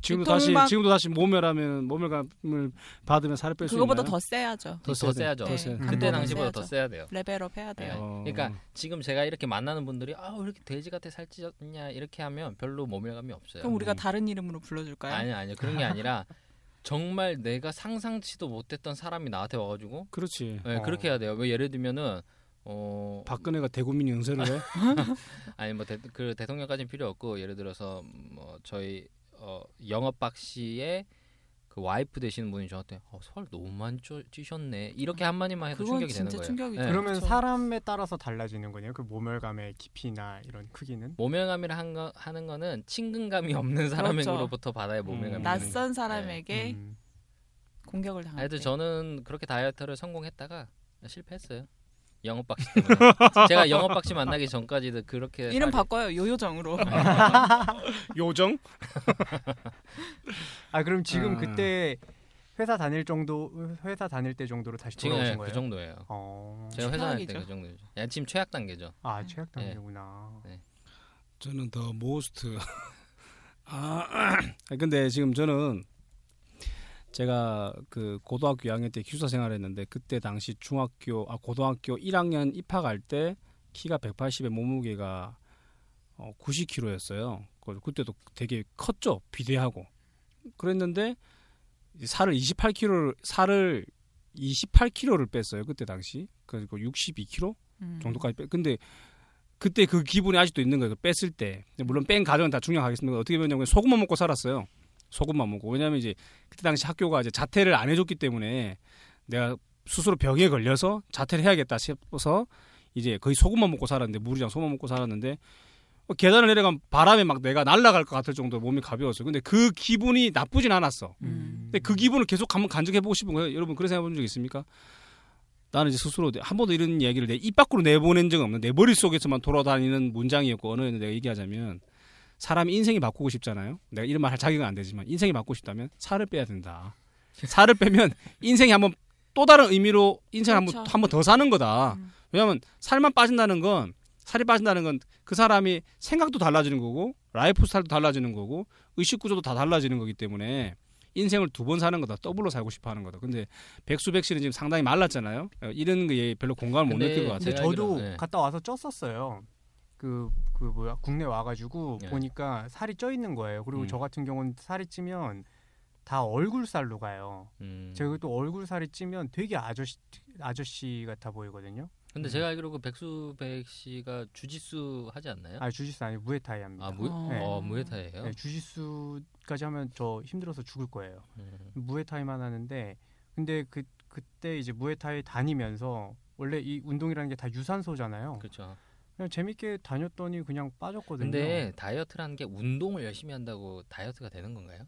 지금도 다시 지금도 다시 모멸하면 모멸감을 받으면 살을 뺄 수 있나요? 그거보다 더 세야죠. 더, 더 세야죠. 더 세야 네. 그때 음. 당시보다 더. 세야 돼요. 레벨업 해야 네. 돼요. 어. 그러니까 지금 제가 이렇게 만나는 분들이 아왜 이렇게 돼지 같아 살찌냐 이렇게 하면 별로 모멸감이 없어요. 그럼 우리가 음. 다른 이름으로 불러줄까요? 아니 아니요 그런 게 아니라 정말 내가 상상치도 못했던 사람이 나한테 와가지고 그렇지. 네, 어. 그렇게 해야 돼요. 왜 예를 들면은 어 박근혜가 대국민 연설을 해. 아니 뭐 그 대통령까지는 필요 없고 예를 들어서 뭐 저희 어 영업 박 씨의 그 와이프 되시는 분이 저한테 어, 살 너무 많이 쪄- 찌셨네 이렇게 한마디만 해도 그건 충격이 되는 거예요. 네. 그러면 그렇죠. 사람에 따라서 달라지는 거네요. 그 모멸감의 깊이나 이런 크기는. 모멸감이라 한 거, 하는 거는 친근감이 없는 사람으로부터 받아야 모멸감이 음. 되는 거예요. 낯선 사람에게 음. 공격을 당할 때. 하여튼 저는 그렇게 다이어트를 성공했다가 실패했어요. 영업 박 씨 때문에. 제가 영업 박 씨 만나기 전까지도 그렇게 이름 살이- 바꿔요. 요요정으로. 요정? 아 그럼 지금 아. 그때 회사 다닐 정도 회사 다닐 때 정도로 다시 지금 돌아오신 네, 거예요? 그 정도예요. 어. 제가 회사 다닐 때. 그 정도죠. 야, 지금 최악 단계죠. 아 최악 네. 단계구나. 저는 더 모스트. 아, 근데 지금 저는 제가 그 고등학교 2학년 때 기숙사 생활했는데 그때 당시 중학교 아 고등학교 1학년 입학할 때 키가 180에 몸무게가 어 90kg였어요. 그때도 되게 컸죠. 비대하고. 그랬는데 살을 28kg 살을 28kg를 뺐어요. 그때 당시. 그리고 62kg 음. 정도까지 뺐. 근데 그때 그 기분이 아직도 있는 거예요. 그 뺐을 때. 물론 뺀 가정은 다 중요하겠습니다. 어떻게 보면 소금만 먹고 살았어요. 소금만 먹고. 왜냐하면 이제 그때 당시 학교가 이제 자퇴를 안 해줬기 때문에 내가 스스로 병에 걸려서 자퇴를 해야겠다 싶어서 이제 거의 소금만 먹고 살았는데 물이랑 소금만 먹고 살았는데 어, 계단을 내려가면 바람에 막 내가 날아갈 것 같을 정도로 몸이 가벼웠어요. 근데 그 기분이 나쁘진 않았어. 음. 근데 그 기분을 계속 한번 간직해보고 싶은 거예요. 여러분 그런 생각 해본 적 있습니까? 나는 이제 스스로 한 번도 이런 얘기를 내 입 밖으로 내보낸 적은 없는 내 머릿속에서만 돌아다니는 문장이었고 어느 내가 얘기하자면 사람이 인생이 바꾸고 싶잖아요. 내가 이런 말 할 자격은 안 되지만 인생이 바꾸고 싶다면 살을 빼야 된다. 살을 빼면 인생이 한번 또 다른 의미로 인생 한번 그렇죠. 한번 더 사는 거다. 음. 왜냐하면 살만 빠진다는 건 살이 빠진다는 건 그 사람이 생각도 달라지는 거고 라이프 스타일도 달라지는 거고 의식 구조도 다 달라지는 거기 때문에 인생을 두 번 사는 거다 더블로 살고 싶어 하는 거다 근데 백수 백 씨는 지금 상당히 말랐잖아요 어, 이런 거에 별로 공감을 못 느낄 것 같아요 저도 네. 갔다 와서 쪘었어요. 그, 그 뭐야 국내 와가지고 네. 보니까 살이 쪄 있는 거예요. 그리고 음. 저 같은 경우는 살이 찌면 다 얼굴 살로 가요. 음. 제가 또 얼굴 살이 찌면 되게 아저씨 아저씨 같아 보이거든요. 근데 음. 제가 알기로 그 백수백 씨가 주짓수 하지 않나요? 아 주짓수 아니고 무에타이 합니다. 아, 무, 어. 어, 무에타이예요? 네, 주짓수까지 하면 저 힘들어서 죽을 거예요. 음. 무에타이만 하는데 근데 그 그때 이제 무에타이 다니면서 원래 이 운동이라는 게 다 유산소잖아요. 그렇죠. 그냥 재밌게 다녔더니 그냥 빠졌거든요. 근데 다이어트라는 게 운동을 열심히 한다고 다이어트가 되는 건가요?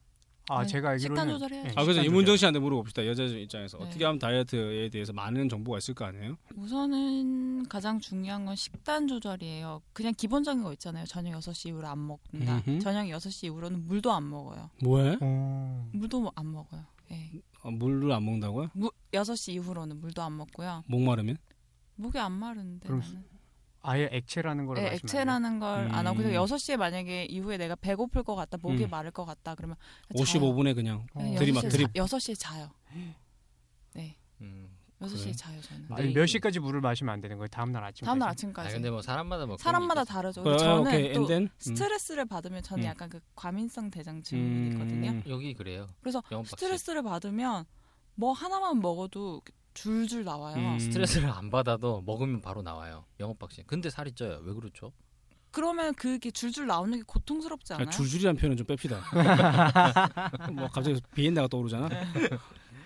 아 네, 제가 알기로는 식단 조절해야죠. 아 그래서 이문정. 씨한테 물어봅시다 여자 입장에서 네. 어떻게 하면 다이어트에 대해서 많은 정보가 있을 거 아니에요 우선은 가장 중요한 건 식단 조절이에요. 그냥 기본적인 거 있잖아요. 저녁 6시 이후로 안 먹는다. 음흠. 저녁 6시 이후로는 물도 안 먹어요. 뭐해 어... 물도 안 먹어요. 예. 어, 물을 안 먹는다고요 무, 6시 이후로는 물도 안 먹고요. 목 마르면 목이 안 마른데 그럼 나는. 아예 액체라는 걸 네? 액체라는 걸 안 하고 음. 그래서 6시에 만약에 이후에 내가 배고플 것 같다, 목이 음. 마를 것 같다 그러면 55분에 그냥 어. 드립, 드립. 6시에 자요. 네. 음. 6시에 그래? 자요 저는. 아니 몇 시까지 물을 마시면 안 되는 거예요? 다음 날 아침까지. 다음 날아 아침까지. 근데 뭐 사람마다 뭐 사람마다 게 다르죠. 어, 근데 저는 오케이 또 엔덴 스트레스를 받으면 저는 음. 약간 그 과민성 대장 증후군이 있거든요. 음. 있- 여기 그래요. 그래서. 스트레스를 받으면 뭐 하나만 먹어도 줄줄 나와요. 음. 스트레스를 안 받아도 먹으면 바로 나와요. 영업 박씨. 근데 살이 쪄요. 왜 그렇죠? 그러면 그게 줄줄 나오는 게 고통스럽지 않아요? 아, 줄줄이란 표현은 좀 뺍시다 뭐 갑자기 비엔나가 떠오르잖아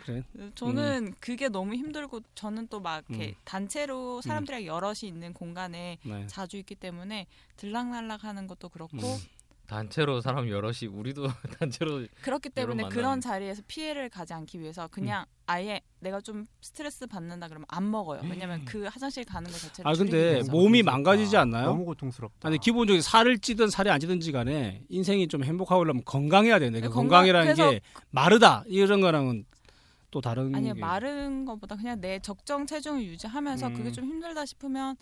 그래 저는 그게 너무 힘들고 저는 또 막 이렇게 음. 단체로 사람들이랑 여럿이 있는 공간에 네. 자주 있기 때문에 들락날락하는 것도 그렇고 음. 단체로 사람 여럿이 우리도 단체로 그렇기 때문에 그런 자리에서 피해를 가지 않기 위해서 그냥 아예 내가 좀 스트레스 받는다 그러면 안 먹어요. 왜냐면 그 화장실 가는 것 자체를 아 근데 위해서. 몸이 고통스럽다. 망가지지 않나요? 너무 고통스럽다. 아니 기본적으로 살을 찌든 살이 안 찌든지 간에 인생이 좀 행복하려면 건강해야 되는데 그 네, 건강- 건강 이라는 그래서- 게 마르다 이런 거랑은 또 다른 아니요 게- 마른 것보다 그냥 내 적정 체중을 유지하면서 음. 그게 좀 힘들다 싶으면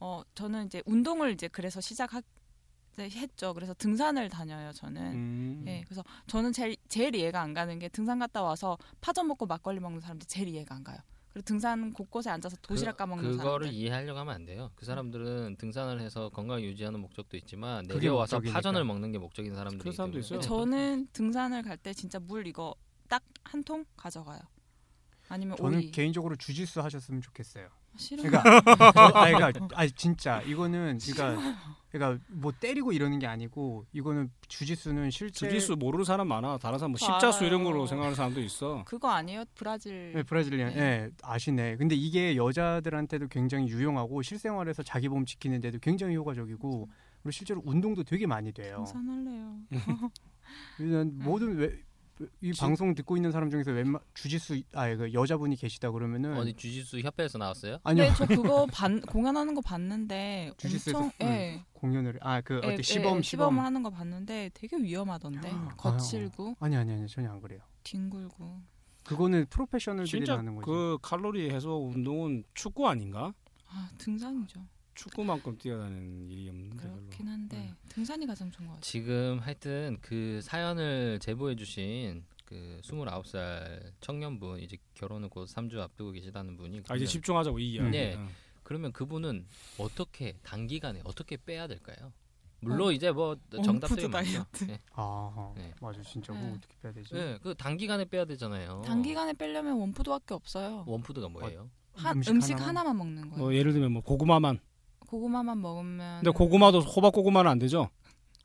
어 저는 이제 운동을 이제 그래서 시작하 했죠. 그래서 등산을 다녀요. 저는. 음. 네, 그래서 저는 제일, 제일 이해가 안 가는 게 등산 갔다 와서 파전 먹고 막걸리 먹는 사람들이 제일 이해가 안 가요. 그리고 등산 곳곳에 앉아서 도시락 까먹는 그거를 사람들. 이해하려고 하면 안 돼요. 그 사람들은 등산을 해서 건강 유지하는 목적도 있지만 그게 내려와서 목적이니까. 파전을 먹는 게 목적인 사람들이 그런 사람도 있어요. 저는 등산을 갈 때 진짜 물 이거 딱 한 통 가져가요. 아니면 저는 오이. 개인적으로 주짓수 하셨으면 좋겠어요. 싫어요. 그러니까, 아니, 그러니까 아니, 진짜 이거는 그러니까 그러니까 뭐 때리고 이러는 게 아니고 이거는 주짓수는 실제 주짓수 모르는 사람 많아. 다른 사람 뭐 알아요. 십자수 이런 거로 생각하는 사람도 있어. 그거 아니에요? 브라질. 네, 브라질리안, 네. 예, 아시네. 근데 이게 여자들한테도 굉장히 유용하고 실생활에서 자기 몸 지키는 데도 굉장히 효과적이고 그리고 실제로 운동도 되게 많이 돼요. 등산할래요. 일단 모든 왜, 이 지- 방송 듣고 있는 사람 중에서 웬만 주짓수 아그 여자분이 계시다 그러면은 어디 주짓수 협회에서 나왔어요? 아니요 네, 저 그거 반, 공연하는 거 봤는데 주짓수에서 엄청 응. 예. 공연을 아그 예, 어때 예, 시범 예, 시범 하는 거 봤는데 되게 위험하던데 아, 거칠고 아니 아니 아니 전혀 안 그래요. 뒹굴고 그거는 프로페셔널들이 하는 거지. 그 칼로리 해소 운동은 축구 아닌가? 아 등산이죠. 축구만큼 뛰어다니는 일이 없는데 별로. 그렇긴 한데 네. 등산이 가장 좋은 것 같아요. 지금 하여튼 그 사연을 제보해주신 그 29살 청년분 이제 결혼을 곧 3주 앞두고 계시다는 분이 아 이제 집중하자고 이 이야기. 네. 어. 그러면 그분은 어떻게 단기간에 어떻게 빼야 될까요? 물론 이제 뭐 정답들이 많죠. 다이어트. 네. 아, 네. 맞아 진짜 네. 어떻게 빼야 되지? 네, 그 단기간에 빼야 되잖아요. 단기간에 빼려면 원푸드밖에 없어요. 원푸드가 뭐예요? 한 음식 음식, 하나만? 하나만 먹는 거예요. 뭐 예를 들면 뭐 고구마만. 고구마만 먹으면 근데 고구마도 호박 고구마는 안 되죠.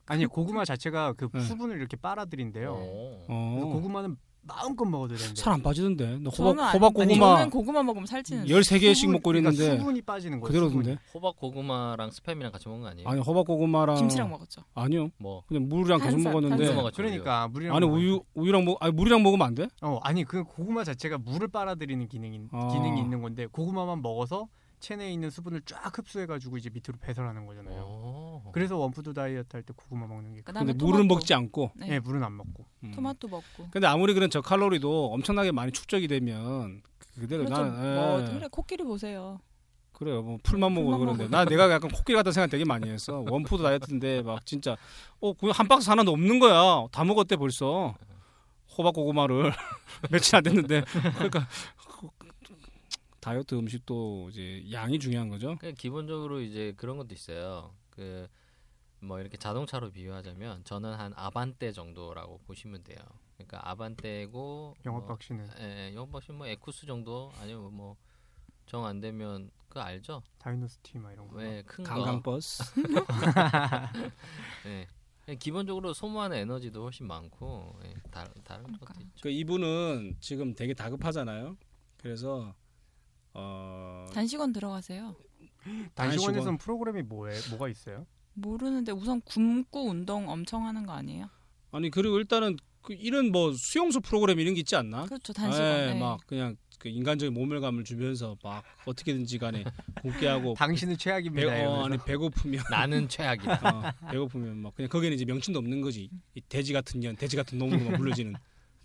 아니 고구마 자체가 그 네. 수분을 이렇게 빨아들인데요. 어. 그래서 어. 고구마는 마음껏 먹어도 되는데. 살 안 빠지던데. 너 저는 호박 아니- 호박 아니, 고구마 저는 고구마 먹으면 살찌는. 13개씩 수분, 먹고 그러니까 있는데 수분이 빠지는 거예요. 그대로던데. 호박 고구마랑 스팸이랑 같이 먹은 거 아니에요? 아니 호박 고구마랑 김치랑 먹었죠. 아니요. 뭐 그냥 물이랑 계속 탄산, 먹었는데. 먹었죠. 그러니까 물이랑 아니. 우유 우유랑 먹 아니 물이랑 먹으면 안 돼? 어 아니 그 고구마 자체가 물을 빨아들이는 기능이 아. 기능이 있는 건데 고구마만 먹어서 체내에 있는 수분을 쫙 흡수해가지고 이제 밑으로 배설하는 거잖아요. 어. 그래서 원푸드 다이어트 할 때 고구마 먹는 게. 근데 토마토. 물은 먹지 않고. 네. 네, 물은 안 먹고. 음. 토마토 먹고. 근데 아무리 그런 저 칼로리도 엄청나게 많이 축적이 되면 그대로 그렇죠. 나는 뭐 예. 그래 코끼리 보세요. 그래요. 뭐 풀만 먹고 먹어도. 나 내가 약간 코끼리 같은 생각 되게 많이 했어. 원푸드 다이어트인데 막 진짜 어 그냥 한 박스 하나도 없는 거야. 다 먹었대 벌써. 호박 고구마를 며칠 안 됐는데 그러니까 다이어트 음식도 이제 양이 중요한 거죠. 그냥 기본적으로 이제 그런 것도 있어요. 그 뭐 이렇게 자동차로 비유하자면 저는 한 아반떼 정도라고 보시면 돼요. 그러니까 아반떼고 영업박 씨는 예, 영업박 씨뭐 에쿠스 정도 아니면 뭐 정 안 되면 그 알죠? 다이노스티 막 이런 거. 왜큰 거. 강강버스. 예. 그냥 기본적으로 소모하는 에너지도 훨씬 많고 예, 다, 다른 그러니까. 것도 있죠. 그 이분은 지금 되게 다급하잖아요. 그래서 어 단식원 들어가세요. 단식원에서는 단식원. 프로그램이 뭐에 뭐가 있어요? 모르는데 우선 굶고 운동 엄청 하는 거 아니에요? 아니 그리고 일단은 그 이런 뭐 수용소 프로그램 이런 게 있지 않나? 그렇죠. 단식원. 예, 네. 막 그냥 그 인간적인 모멸감을 주면서 막 어떻게든지 간에 굶게 하고 당신은 배, 최악입니다. 어, 이러면서. 아니 배고프면 나는 최악이다. 어, 배고프면 막 그냥 거기는 이제 명칭도 없는 거지 이 돼지 같은 년 돼지 같은 놈으로 막 불러지는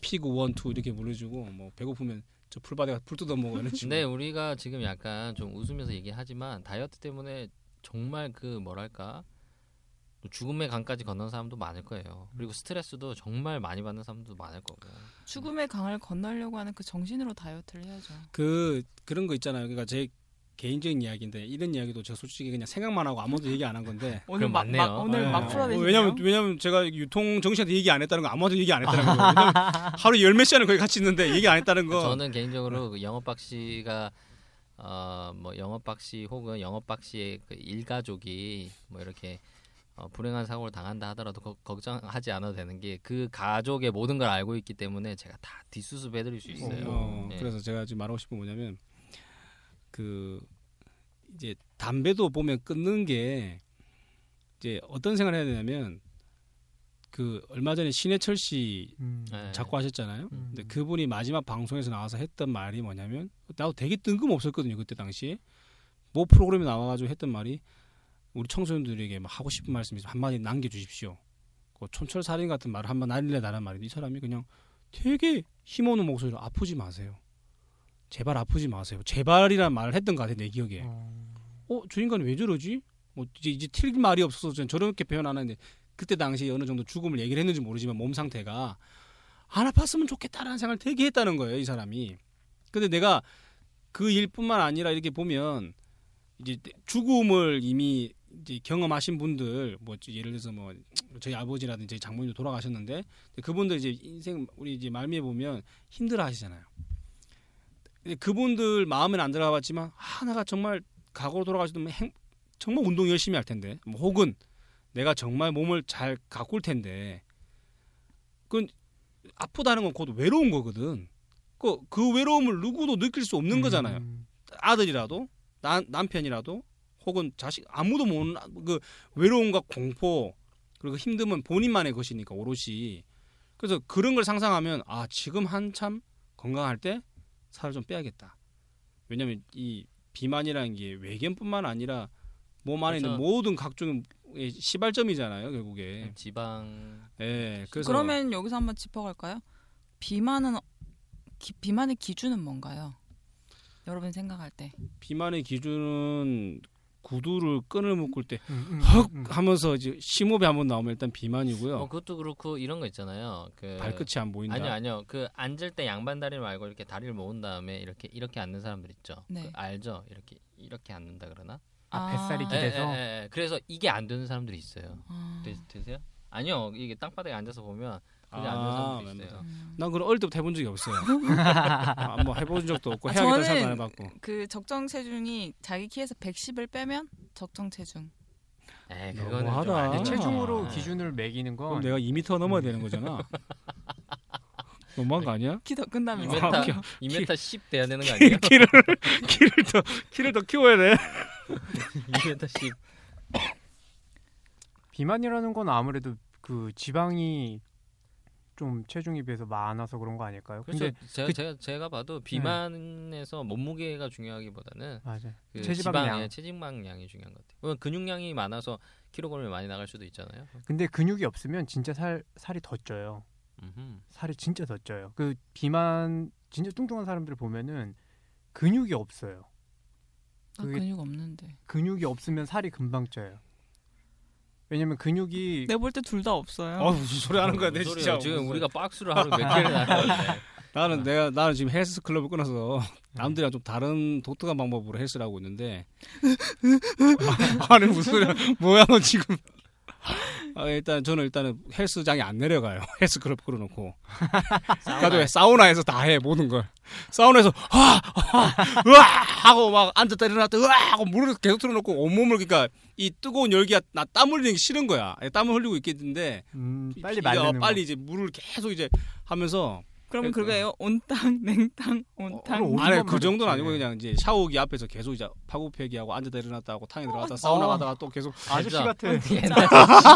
pig one two 이렇게 불러주고 뭐 배고프면 저 풀밭 가가 풀 뜯어 먹어 이런 식으로 근데 우리가 지금 약간 좀 웃으면서 얘기하지만 다이어트 때문에 정말 그 뭐랄까 죽음의 강까지 건넌 사람도 많을 거예요. 그리고 스트레스도 정말 많이 받는 사람도 많을 거고. 죽음의 강을 건너려고 하는 그 정신으로 다이어트를 해야죠. 그 그런 거 있잖아요 그러니까 제 개인적인 이야기인데 이런 이야기도 제가 솔직히 그냥 생각만 하고 아무도 얘기 안 한 건데 오늘 막, 맞네요. 막 오늘 네. 막 풀어내시네요. 왜냐면 왜냐면 제가 유통정 씨한테 얘기 안 했다는 거 아무한테 얘기 안 했다는. 왜냐면 하루 열몇 시간을 거기 같이 있는데 얘기 안 했다는 거. 저는 개인적으로 그 영업 박 씨가 어뭐 영업 박 씨 혹은 영업 박 씨의 그 일가족이 뭐 이렇게 어, 불행한 사고를 당한다 하더라도 거- 걱정하지 않아도 되는 게 그 가족의 모든 걸 알고 있기 때문에 제가 다 뒷수습 해드릴 수 있어요. 어, 예. 그래서 제가 지금 말하고 싶은 건 뭐냐면 그 이제 담배도 보면 끊는 게 이제 어떤 생각을 해야 되냐면 그 얼마 전에 신해철 씨 음. 네. 자꾸 하셨잖아요. 음. 근데 그분이 마지막 방송에서 나와서 했던 말이 뭐냐면 나도 되게 뜬금없었거든요 그때 당시에 뭐 프로그램에 나와가지고 했던 말이 우리 청소년들에게 막 하고 싶은 말씀 있으면 한마디 남겨주십시오. 그 촌철살인 같은 말을 한번 날려다는 말인데 이 사람이 그냥 되게 힘없는 목소리로 아프지 마세요. 제발 아프지 마세요. 제발이라는 말을 했던 것 같아 내 기억에. 어. 어, 저 인간이 왜 저러지? 뭐 이제 이제 틀 말이 없어서 전 저렇게 표현 안 하는데 그때 당시에 어느 정도 죽음을 얘기를 했는지 모르지만 몸 상태가 안 아팠으면 좋겠다라는 생각을 되게 했다는 거예요, 이 사람이. 근데 내가 그 일뿐만 아니라 이렇게 보면 이제 죽음을 이미 이제 경험하신 분들 뭐 예를 들어서 뭐 저희 아버지라든지 저희 장모님도 돌아가셨는데 그분들 이제 인생 우리 이제 말미에 보면 힘들어 하시잖아요. 그분들 마음에는 안 들어가봤지만 아 내가 정말 과거로 돌아가시면 행, 정말 운동 열심히 할 텐데 뭐 혹은 내가 정말 몸을 잘 가꿀 텐데 그건 아프다는 건 곧 외로운 거거든. 그, 그 외로움을 누구도 느낄 수 없는 거잖아요. 음. 아들이라도 난 남편이라도 혹은 자식 아무도 모르는 그 외로움과 공포 그리고 힘듦은 본인만의 것이니까 오롯이 그래서 그런 걸 상상하면 아 지금 한참 건강할 때 살을 좀 빼야겠다 왜냐하면 이 비만이라는 게 외견뿐만 아니라 몸 안에 있는 그렇죠. 모든 각종의 시발점이잖아요 결국에 지방 예 그래서 그러면 여기서 한번 짚어갈까요? 비만은 기, 비만의 기준은 뭔가요? 여러분 생각할 때 비만의 기준은 구두를 끈을 묶을 때 음, 음, 헉 음. 하면서 이제 심호흡이 한번 나오면 일단 비만이고요. 어, 그것도 그렇고 이런 거 있잖아요. 그 발끝이 안 보인다. 아니요, 아니요. 그 앉을 때 양반 다리 말고 이렇게 다리를 모은 다음에 이렇게 이렇게 앉는 사람들 있죠. 네. 그 알죠? 이렇게 이렇게 앉는다 그러나? 아, 뱃살이 아. 예, 기대서 예, 예, 예. 그래서 이게 안 되는 사람들이 있어요. 아. 되, 되세요? 아니요. 이게 땅바닥에 앉아서 보면 그게 안 아, 되는 사람들이 있어요. 맞네. 음. 난 그걸 어릴 때부터 해본 적이 없어요. 아, 뭐 해본 적도 없고 아, 해야겠다 생각 안 해봤고. 그 적정 체중이 자기 키에서 110을 빼면 적정 체중. 에이, 그거는 좀 너무하다. 아니죠. 근데 체중으로 아. 기준을 매기는 그럼 건 내가 2m 넘어야 되는 거잖아. 너무한 거 아니야? 키더 큰다면서. 2m, 아, 2m 10 돼야 되는 거 아니에요? 키를 키를 더 키를 더 키워야 돼. 2m 10. 비만이라는 건 아무래도 그 지방이 좀 체중에 비해서 많아서 그런 거 아닐까요? 그래서 근데 제가, 그- 제가 제가 봐도 비만에서 몸무게가 중요하기보다는 맞아요. 그 체지방량. 지방의 체지방량이 중요한 것 같아요. 근육량이 많아서 킬로그램이 많이 나갈 수도 있잖아요. 근데 근육이 없으면 진짜 살 살이 더 쪄요. 음흠. 살이 진짜 더 쪄요. 그 비만 진짜 뚱뚱한 사람들 보면은 근육이 없어요. 나 그게- 근육 없는데. 근육이 없으면 살이 금방 쪄요. 왜냐면 근육이 내가 볼 때 둘 다 없어요. 어 무슨 소리 하는 거야, 내 무슨 진짜. 소리예요? 지금 무슨 우리가 박스를 하루 몇 개를 나가는데 나는 내가 나는 지금 헬스 클럽을 끊어서 남들이랑 좀 다른 독특한 방법으로 헬스를 하고 있는데 아니 무슨 소리야 뭐야 너 지금 아, 일단 저는 일단은 헬스장에 안 내려가요. 헬스 클럽 끌어놓고. 가도 왜 사우나에서 다 해 모든 걸. 사우나에서 와 으아 하고 막 앉았다 일어났다 으아 하고 물을 계속 틀어놓고 온몸을 그러니까 이 뜨거운 열기가 나 땀 흘리는 게 싫은 거야. 땀을 흘리고 있겠는데 음, 빨리 말리는 빨리 거. 이제 물을 계속 이제 하면서 그러면. 그거예요. 온탕, 냉탕, 온탕. 그럼 아니 그 정도는 아니고. 그냥 이제 샤워기 앞에서 계속 이제 파고페기하고 앉았다 일어났다 하고 탕에 들어갔다 어, 사우나 어. 가다가 또 계속 아저씨? 같아. 옛날,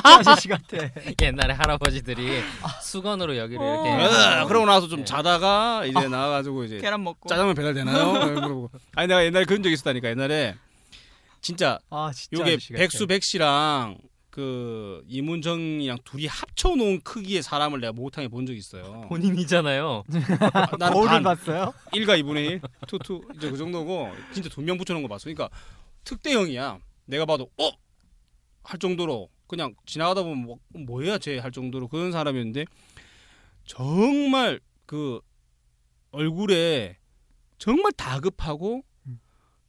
아저씨 같아. 옛날에 할아버지들이 수건으로 여기를 어. 이렇게 어, 그러고 나서 좀 네. 자다가 이제 나와가지고 이제 계란 먹고. 짜장면 배달 되나요? 네, 물어보고. 아니 내가 옛날에 그런 적 있었다니까 옛날에 진짜 아 진짜 요게. 백수 백씨랑 그 이문정이랑 둘이 합쳐놓은 크기의 사람을 내가 목욕탕에 본 적이 있어요. 본인이잖아요. 나는 거울을 반 봤어요? 1과 2분의 1, 투투 이제 그 정도고 진짜 두 명 붙여놓은 거 봤어. 그러니까 특대형이야. 내가 봐도 어? 할 정도로 그냥 지나가다 보면 뭐, 뭐야 쟤 할 정도로 그런 사람이었는데 정말 그 얼굴에 정말 다급하고 음.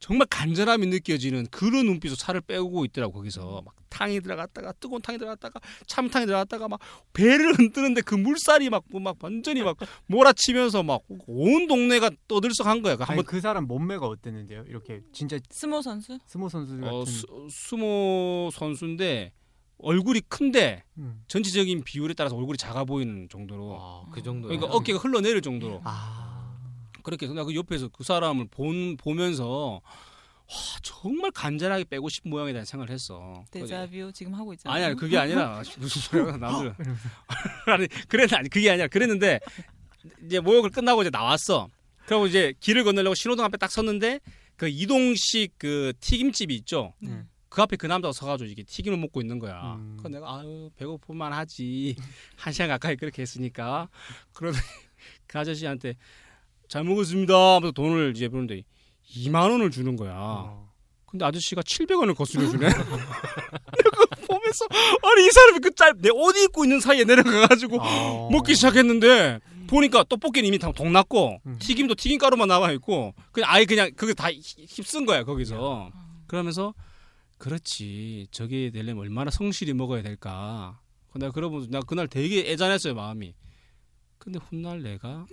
정말 간절함이 느껴지는 그런 눈빛으로 살을 빼고 있더라고 거기서 막 탕에 들어갔다가 뜨거운 탕에 들어갔다가 참탕에 들어갔다가 막 배를 흔드는데 그 물살이 막 막 완전히 막 몰아치면서 막 온 동네가 떠들썩한 거야. 그 아니 한번 그 사람 몸매가 어땠는데요? 이렇게 진짜 스모 선수? 스모 선수 같은. 어, 수, 수모 선수인데 얼굴이 큰데 음. 전체적인 비율에 따라서 얼굴이 작아 보이는 정도로 아, 그 정도. 그러니까 어깨가 흘러내릴 정도로 아. 그렇게 해서 나그 옆에서 그 사람을 본 보면서 와 정말 간절하게 빼고 싶은 모양에 대한 생각을 했어. 데자뷰 지금 하고 있잖아요. 아니 아니 그게 아니라 무슨 소리야 남들 아니 그랬 아니 그게 아니라 그랬는데 이제 모욕을 끝나고 이제 나왔어. 그리고 이제 길을 건너려고 신호등 앞에 딱 섰는데 그 이동식 그 튀김집이 있죠. 네. 그 앞에 그 남자가 서가지고 이게 튀김을 먹고 있는 거야. 음. 그래서 내가 아유 배고프만 하지 한 시간 가까이 그렇게 했으니까 그러더니 그 아저씨한테 잘 먹었습니다 하면서 돈을 이제 부르는데 2만 원을 주는 거야. 어. 근데 아저씨가 700원을 거슬러 주네. 내가 보면서 아니 이 사람이 그 짧 내 옷 입고 있는 사이에 내려가가지고 아. 먹기 시작했는데 보니까 떡볶이는 이미 다 동났고 음. 튀김도 튀김가루만 남아 있고 그냥 아예 그냥 그게 다 휩- 휩쓴 거야 거기서. 그러면서 그렇지 저게 되려면 얼마나 성실히 먹어야 될까. 내가 그러면서 나 그날 되게 애잔했어요 마음이. 근데 훗날 내가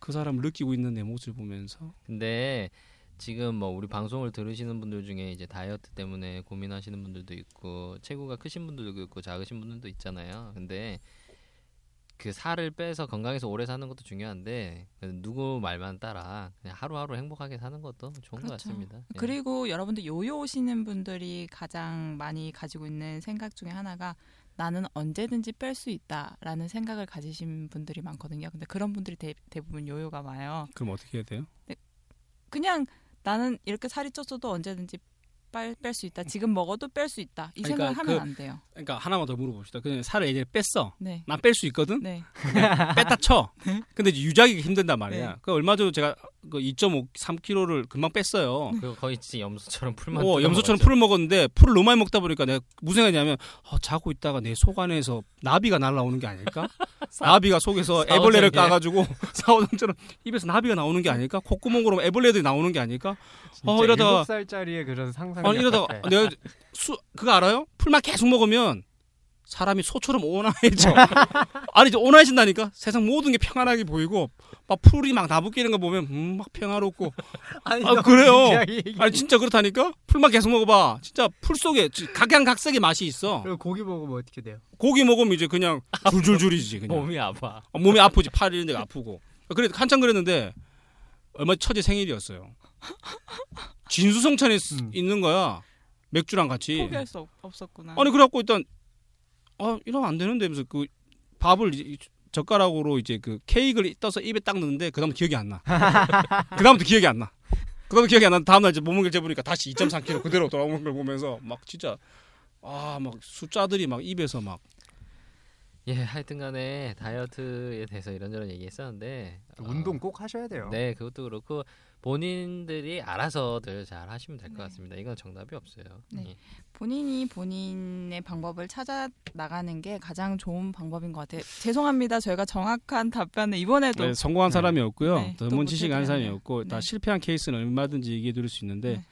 그 사람을 느끼고 있는 내 모습을 보면서 근데 지금 뭐 우리 방송을 들으시는 분들 중에 이제 다이어트 때문에 고민하시는 분들도 있고 체구가 크신 분들도 있고 작으신 분들도 있잖아요. 근데 그 살을 빼서 건강해서 오래 사는 것도 중요한데 누구 말만 따라 그냥 하루하루 행복하게 사는 것도 좋은 것 그렇죠. 같습니다. 예. 그리고 여러분들 요요 오시는 분들이 가장 많이 가지고 있는 생각 중에 하나가 나는 언제든지 뺄 수 있다라는 생각을 가지신 분들이 많거든요. 근데 그런 분들이 대, 대부분 요요가 와요. 그럼 어떻게 해야 돼요? 그냥 나는 이렇게 살이 쪘어도 언제든지 뺄수 있다. 지금 먹어도 뺄 수 있다. 이 그러니까 생각을 하면 그- 안 돼요. 그러니까 하나만 더 물어봅시다. 그냥 살을 예전에 뺐어. 네. 난뺄 수 있거든. 네. 뺐다 쳐. 근데 이제 유지하기가 힘든단 말이야. 네. 그 얼마 전에 제가 그 2.5, 3kg를 금방 뺐어요. 그거 거의 진짜 염소처럼 풀만. 어, 염소처럼 먹었죠. 풀을 먹었는데 풀을 너무 많이 먹다 보니까 내가 무슨 생각이냐면 어, 자고 있다가 내 속 안에서 나비가 날라오는 게 아닐까? 나비가 속에서 애벌레를? 까가지고 사오정처럼 입에서 나비가 나오는 게 아닐까? 콧구멍으로 애벌레들이 나오는 게 아닐까? 어, 진짜 이러다가- 살짜리의 그런 상상. 아니 이러다가 내가 수 그거 알아요? 풀만 계속 먹으면 사람이 소처럼 온화해져. 아니 이제 온화해진다니까. 세상 모든 게 평안하게 보이고 막 풀이 막 나부끼는 거 보면 음, 막 평화롭고. 아니, 아, 그래요. 아니 진짜 그렇다니까. 풀만 계속 먹어봐. 진짜 풀 속에 지- 각양각색의 맛이 있어. 그리고 고기 먹으면 어떻게 돼요? 고기 먹으면 이제 그냥 줄줄줄이지 그냥. 몸이 아파. 어, 몸이 아프지 팔 이런 데가 아프고. 그래 한참 그랬는데 얼마 처제 생일이었어요. 진수성찬에 쓰- 음. 있는 거야. 맥주랑 같이. 포기할 수 없, 없었구나. 아니 그래갖고 일단 아 이러면 안 되는데 하면서 그 밥을 이제 젓가락으로 이제 그 케이크를 떠서 입에 딱 넣는데 그다음부터 기억이 안 나. 그다음부터 기억이 안 나. 그다음부터 기억이 안 나. 다음날 이제 몸무게를 재보니까 다시 2.3kg 그대로 돌아오는 걸 보면서 막 진짜 아 막 숫자들이 막 입에서 막 예, 하여튼간에 다이어트에 대해서 이런저런 얘기했었는데 어, 운동 꼭 하셔야 돼요. 네, 그것도 그렇고 본인들이 알아서들 잘 하시면 될것 네. 같습니다. 이건 정답이 없어요. 네. 예. 본인이 본인의 방법을 찾아 나가는 게 가장 좋은 방법인 것 같아요. 죄송합니다. 저희가 정확한 답변을 이번에도 네, 성공한 네. 사람이 없고요. 네, 더또먼 지식 아는 사람이. 없고 다 네. 실패한 케이스는 얼마든지 얘기해 드릴 수 있는데 네.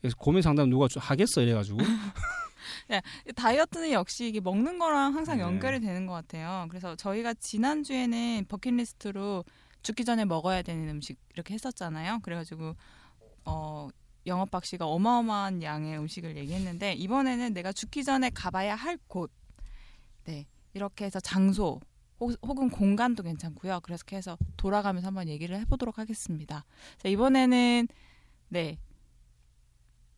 그래서 고민 상담 누가 좀 하겠어 이래가지고 다이어트는 역시 이게 먹는 거랑 항상 네. 연결이 되는 것 같아요. 그래서 저희가 지난 주에는 버킷리스트로 죽기 전에 먹어야 되는 음식 이렇게 했었잖아요. 그래가지고 어, 영업박 씨가 어마어마한 양의 음식을 얘기했는데 이번에는 내가 죽기 전에 가봐야 할 곳, 네 이렇게 해서 장소 혹, 혹은 공간도 괜찮고요. 그래서 해서 돌아가면서 한번 얘기를 해보도록 하겠습니다. 자, 이번에는 네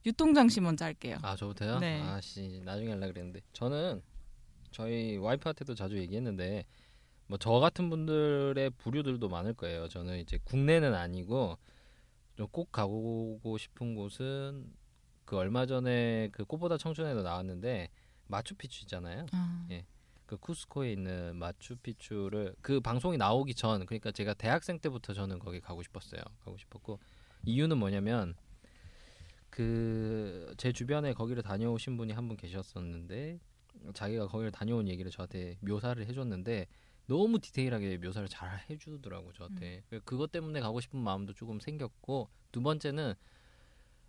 유통장 씨 먼저 할게요. 아, 저부터요? 네. 아씨, 나중에 하려 그랬는데 저는 저희 와이프한테도 자주 얘기했는데 뭐 저 같은 분들의 부류들도 많을 거예요. 저는 이제 국내는 아니고 좀 꼭 가보고 싶은 곳은 그 얼마 전에 그 꽃보다 청춘에도 나왔는데 마추픽추 있잖아요. 아, 예. 그 쿠스코에 있는 마추픽추를 그 방송이 나오기 전 그러니까 제가 대학생 때부터 저는 거기 가고 싶었어요. 가고 싶었고 이유는 뭐냐면 그 제 주변에 거기를 다녀오신 분이 한 분 계셨었는데 자기가 거기를 다녀온 얘기를 저한테 묘사를 해줬는데 너무 디테일하게 묘사를 잘 해주더라고 저한테. 그것 때문에 가고 싶은 마음도 조금 생겼고 두 번째는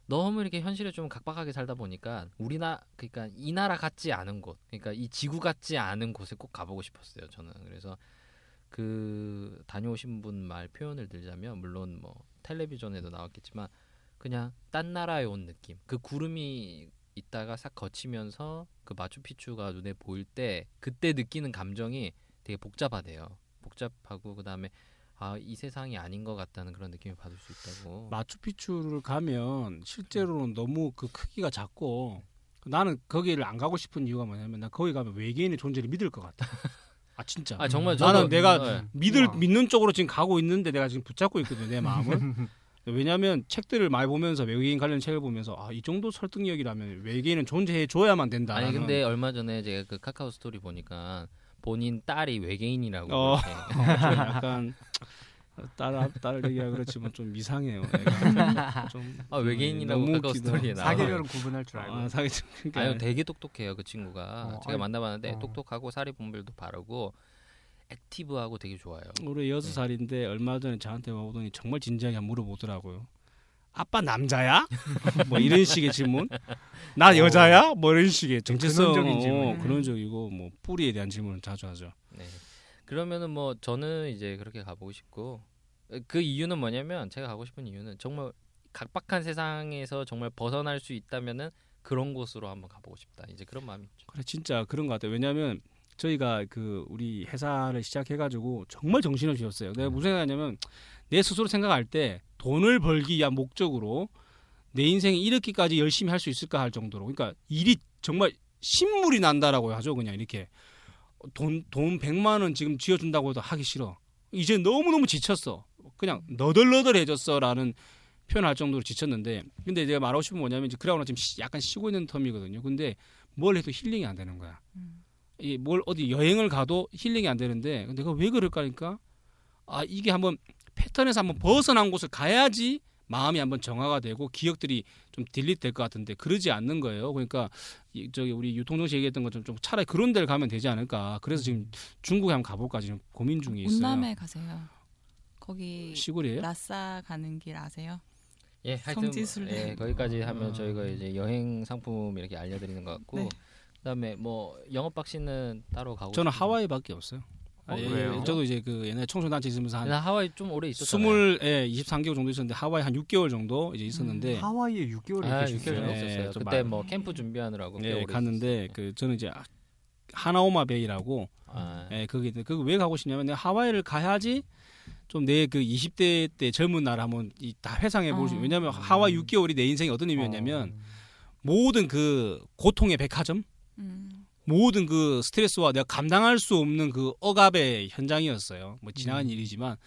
너무 이렇게 현실에 좀 각박하게 살다 보니까 우리나 그러니까 이 나라 같지 않은 곳 그러니까 이 지구 같지 않은 곳에 꼭 가보고 싶었어요 저는. 그래서 그 다녀오신 분 말 표현을 들자면 물론 뭐 텔레비전에도 나왔겠지만 그냥 딴 나라에 온 느낌. 그 구름이 있다가 싹 거치면서 그 마추픽추가 눈에 보일 때 그때 느끼는 감정이 되게 복잡하대요 복잡하고 그다음에 아 이 세상이 아닌 것 같다는 그런 느낌을 받을 수 있다고 마추픽추를 가면 실제로는 너무 그 크기가 작고 나는 거기를 안 가고 싶은 이유가 뭐냐면 나 거기 가면 외계인의 존재를 믿을 것 같아. 아 진짜. 아 정말 나는 저도- 내가 네. 믿을 우와. 믿는 쪽으로 지금 가고 있는데 내가 지금 붙잡고 있거든 내 마음을. 왜냐하면 책들을 많이 보면서 외계인 관련 책을 보면서 아 이 정도 설득력이라면 외계인은 존재해 줘야만 된다. 아니 근데 얼마 전에 제가 그 카카오 스토리 보니까 본인 딸이 외계인이라고 어. 이렇게 약간 딸, 딸 얘기가 그렇지만 좀 이상해요. 좀 아, 외계인이라고 웃기다. 스토리에 나와요. 사계절은 구분할 줄 알고. 아, 사기 그러니까 아유 되게 똑똑해요 그 친구가 어, 제가 아니, 만나봤는데 어. 똑똑하고 사리분별도 바르고 액티브하고 되게 좋아요. 올해 여섯 네. 살인데 얼마 전에 저한테 와보더니 정말 진지하게 물어보더라고요. 아빠 남자야? 뭐 이런 식의 질문. 나 어. 여자야? 뭐 이런 식의 정체성 근원적인 어, 질문. 근원적이고 뭐 뿌리에 대한 질문을 자주 하죠. 네. 그러면은 뭐 저는 이제 그렇게 가보고 싶고 그 이유는 뭐냐면 제가 가고 싶은 이유는 정말 각박한 세상에서 정말 벗어날 수 있다면은 그런 곳으로 한번 가보고 싶다. 이제 그런 마음이 있죠. 그래 진짜 그런 것 같아요. 왜냐하면 저희가 그 우리 회사를 시작해가지고 정말 정신없이었어요. 내가 무슨 생각하냐면 내 스스로 생각할 때 돈을 벌기 위한 목적으로 내 인생에 이렇게까지 열심히 할 수 있을까 할 정도로 그러니까 일이 정말 신물이 난다라고 하죠. 그냥 이렇게 돈돈 100만 원 지금 쥐어준다고 해도 하기 싫어. 이제 너무너무 지쳤어. 그냥 너덜너덜해졌어라는 표현할 정도로 지쳤는데 근데 제가 말하고 싶은 건 뭐냐면 이제 그러고 나 지금 시- 약간 쉬고 있는 term이거든요. 근데 뭘 해도 힐링이 안 되는 거야. 음. 이뭘 어디 여행을 가도 힐링이 안 되는데 내가 왜 그럴까 하니까 아 이게 한번 패턴에서 한번 벗어난 곳을 가야지 마음이 한번 정화가 되고 기억들이 좀 delete 될것 같은데 그러지 않는 거예요. 그러니까 이 저기 우리 유통정 씨 얘기했던 것처럼 좀 차라리 그런 데를 가면 되지 않을까. 그래서 지금 중국에 한번 가볼까 지금 고민 중에 있어요. 운남에 가세요. 거기 시골이에요? 라싸 가는 길 아세요? 예, 하여튼. 예, 거기까지 하면 아. 저희가 이제 여행 상품 이렇게 알려드리는 것 같고 네. 그다음에 뭐 영업 박 씨는 따로 가고 저는 싶은- 하와이밖에 없어요. 어, 예, 왜요? 저도 이제 그 옛날 청소년단체 있으면서 한나 하와이 좀 오래 있었잖아요. 스물 예, 23개월 정도 있었는데 하와이 한 6개월 정도 이제 있었는데 하와이에 6개월을 아, 계셨어요. 6개월 정도 예, 있었어요. 좀 그때 많이- 뭐 캠프 준비하느라고 꽤 예, 갔는데 있었어요. 그 저는 이제 하나오마 베이라고 아, 예, 거기 그거 왜 가고 싶냐면 내가 하와이를 가야지 좀 내 그 20대 때 젊은 날 한번 이 다 회상해 볼 수. 어. 왜냐면 하와이 6개월이 내 인생에 어떤 의미였냐면 모든 그 고통의 백화점, 음. 모든 그 스트레스와 내가 감당할 수 없는 그 억압의 현장이었어요. 뭐 지나간 일이지만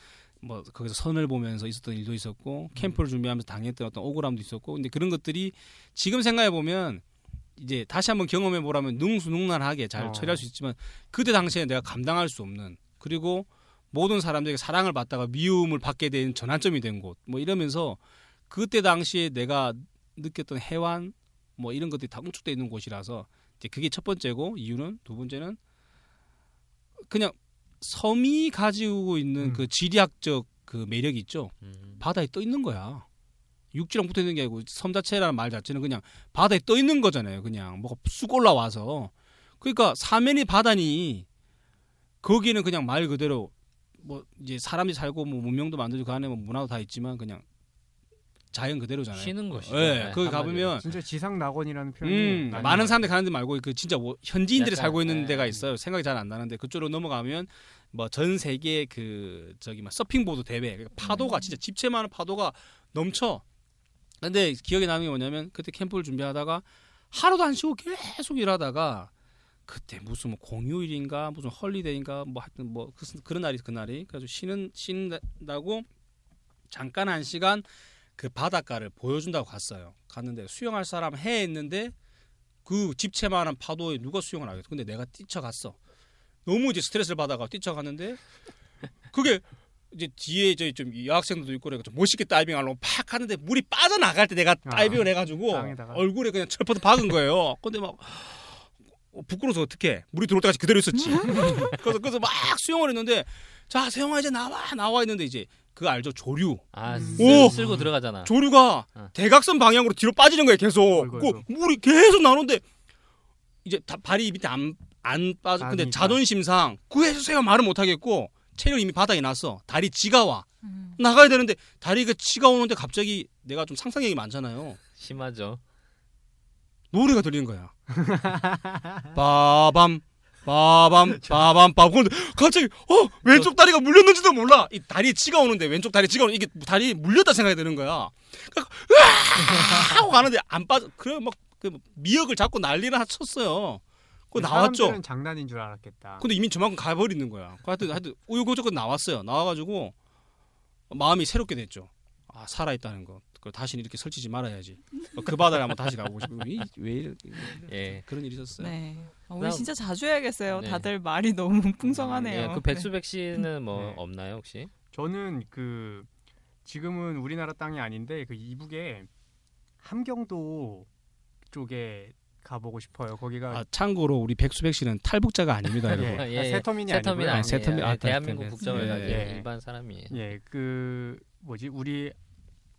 뭐 거기서 선을 보면서 있었던 일도 있었고 캠프를 준비하면서 당했던 어떤 억울함도 있었고 근데 그런 것들이 지금 생각해 보면 이제 다시 한번 경험해 보라면 능수능란하게 잘 어. 처리할 수 있지만 그때 당시에 내가 감당할 수 없는 그리고 모든 사람들에게 사랑을 받다가 미움을 받게 된 전환점이 된 곳 뭐 이러면서 그때 당시에 내가 느꼈던 해완 뭐 이런 것들이 다 응축돼 있는 곳이라서 이제 그게 첫 번째고 이유는 두 번째는 그냥 섬이 가지고 있는 음. 그 지리학적 그 매력이 있죠. 음. 바다에 떠 있는 거야. 육지랑 붙어 있는 게 아니고 섬 자체라는 말 자체는 그냥 바다에 떠 있는 거잖아요. 그냥 뭐가 쑥 올라와서. 그러니까 사면이 바다니 거기는 그냥 말 그대로 뭐 이제 사람이 살고 뭐 문명도 만들고 그 안에 뭐 문화도 다 있지만 그냥 자연 그대로잖아요. 쉬는 곳이죠. 예, 네, 거기. 가보면 진짜 지상 낙원이라는 표현이 음, 많은. 사람들이 가는 데 말고 그 진짜 뭐 현지인들이 약간, 살고 있는 네. 데가 있어요. 생각이 잘 안 나는데 그쪽으로 넘어가면 뭐 전 세계 그 저기 막 서핑보드 대회 파도가 음. 진짜 집채만한 파도가 넘쳐. 근데 기억에 남는 게 뭐냐면 그때 캠프를 준비하다가 하루도 안 쉬고 계속 일하다가 그때 무슨 뭐 공휴일인가 무슨 헐리데이인가 뭐 하여튼 뭐 그- 그런 날이 그날이 그래서 쉬는 쉰다고 잠깐 한 시간 그 바닷가를 보여준다고 갔어요. 갔는데 수영할 사람 해 있는데 그 집채만한 파도에 누가 수영을 하겠어? 근데 내가 뛰쳐갔어. 너무 이제 스트레스를 받아가 뛰쳐갔는데 그게 이제 뒤에 이제 좀 여학생들도 있고 그래서 멋있게 다이빙 하려고 팍 하는데 물이 빠져나갈 때 내가 아, 다이빙을 해가지고. 얼굴에 그냥 철퍼트 박은 거예요. 근데 막 어, 부끄러워서 어떻게 물이 들어올 때까지 그대로 있었지. 그래서 그래서 막 수영을 했는데 자 세영아 이제 나와 나와 했는데 이제 그거 알죠 조류 아, 음. 오! 쓸, 쓸고 들어가잖아. 조류가 어. 대각선 방향으로 뒤로 빠지는 거예요 계속 어이구, 그 어이구. 물이 계속 나오는데 이제 다, 발이 밑에 안, 안 빠져 근데 아니까. 자존심상 구해주세요 말은 못하겠고 체력 이미 바닥에 났어 다리 지가 와 음. 나가야 되는데 다리가 지가 오는데 갑자기 내가 좀 상상력이 많잖아요 심하죠. 노래가 들리는 거야 빠밤 빠밤 빠밤 빠밤. 근데 갑자기 어 왼쪽 다리가 물렸는지도 몰라. 이 다리에 치가 오는데 왼쪽 다리에 치가 오는 이게 다리에 물렸다 생각이 드는 거야. 그러니까 으아! 하고 가는데 안 빠져. 그래 막 그 미역을 잡고 난리를 쳤어요. 그 나왔죠? 사람들은 장난인 줄 알았겠다. 근데 이미 저만큼 가버리는 거야. 그 하여튼 하여튼 우유고조건 나왔어요. 나와가지고 마음이 새롭게 됐죠. 아 살아있다는 거 그 다시는 이렇게 설치지 말아야지 그 바다를 한번 다시 가보고 싶고 이- 왜 이렇게 예. 그런 일이 있었어요 네. 어, 우리 진짜 자주 해야겠어요. 네. 다들 말이 너무 풍성하네요. 예, 그 백수백 씨는 뭐 네. 없나요 혹시? 저는 그 지금은 우리나라 땅이 아닌데 그 이북에 함경도 쪽에 가보고 싶어요. 거기가 아, 참고로 우리 백수백 씨는 탈북자가 아닙니다, 예. 여러분. 아, 예, 아, 예. 세터민이 세터민 아니고요. 아니에요. 세터민, 아, 예, 대한민국 네, 국적을 네, 가진 예. 일반 사람이에요. 예, 그 뭐지 우리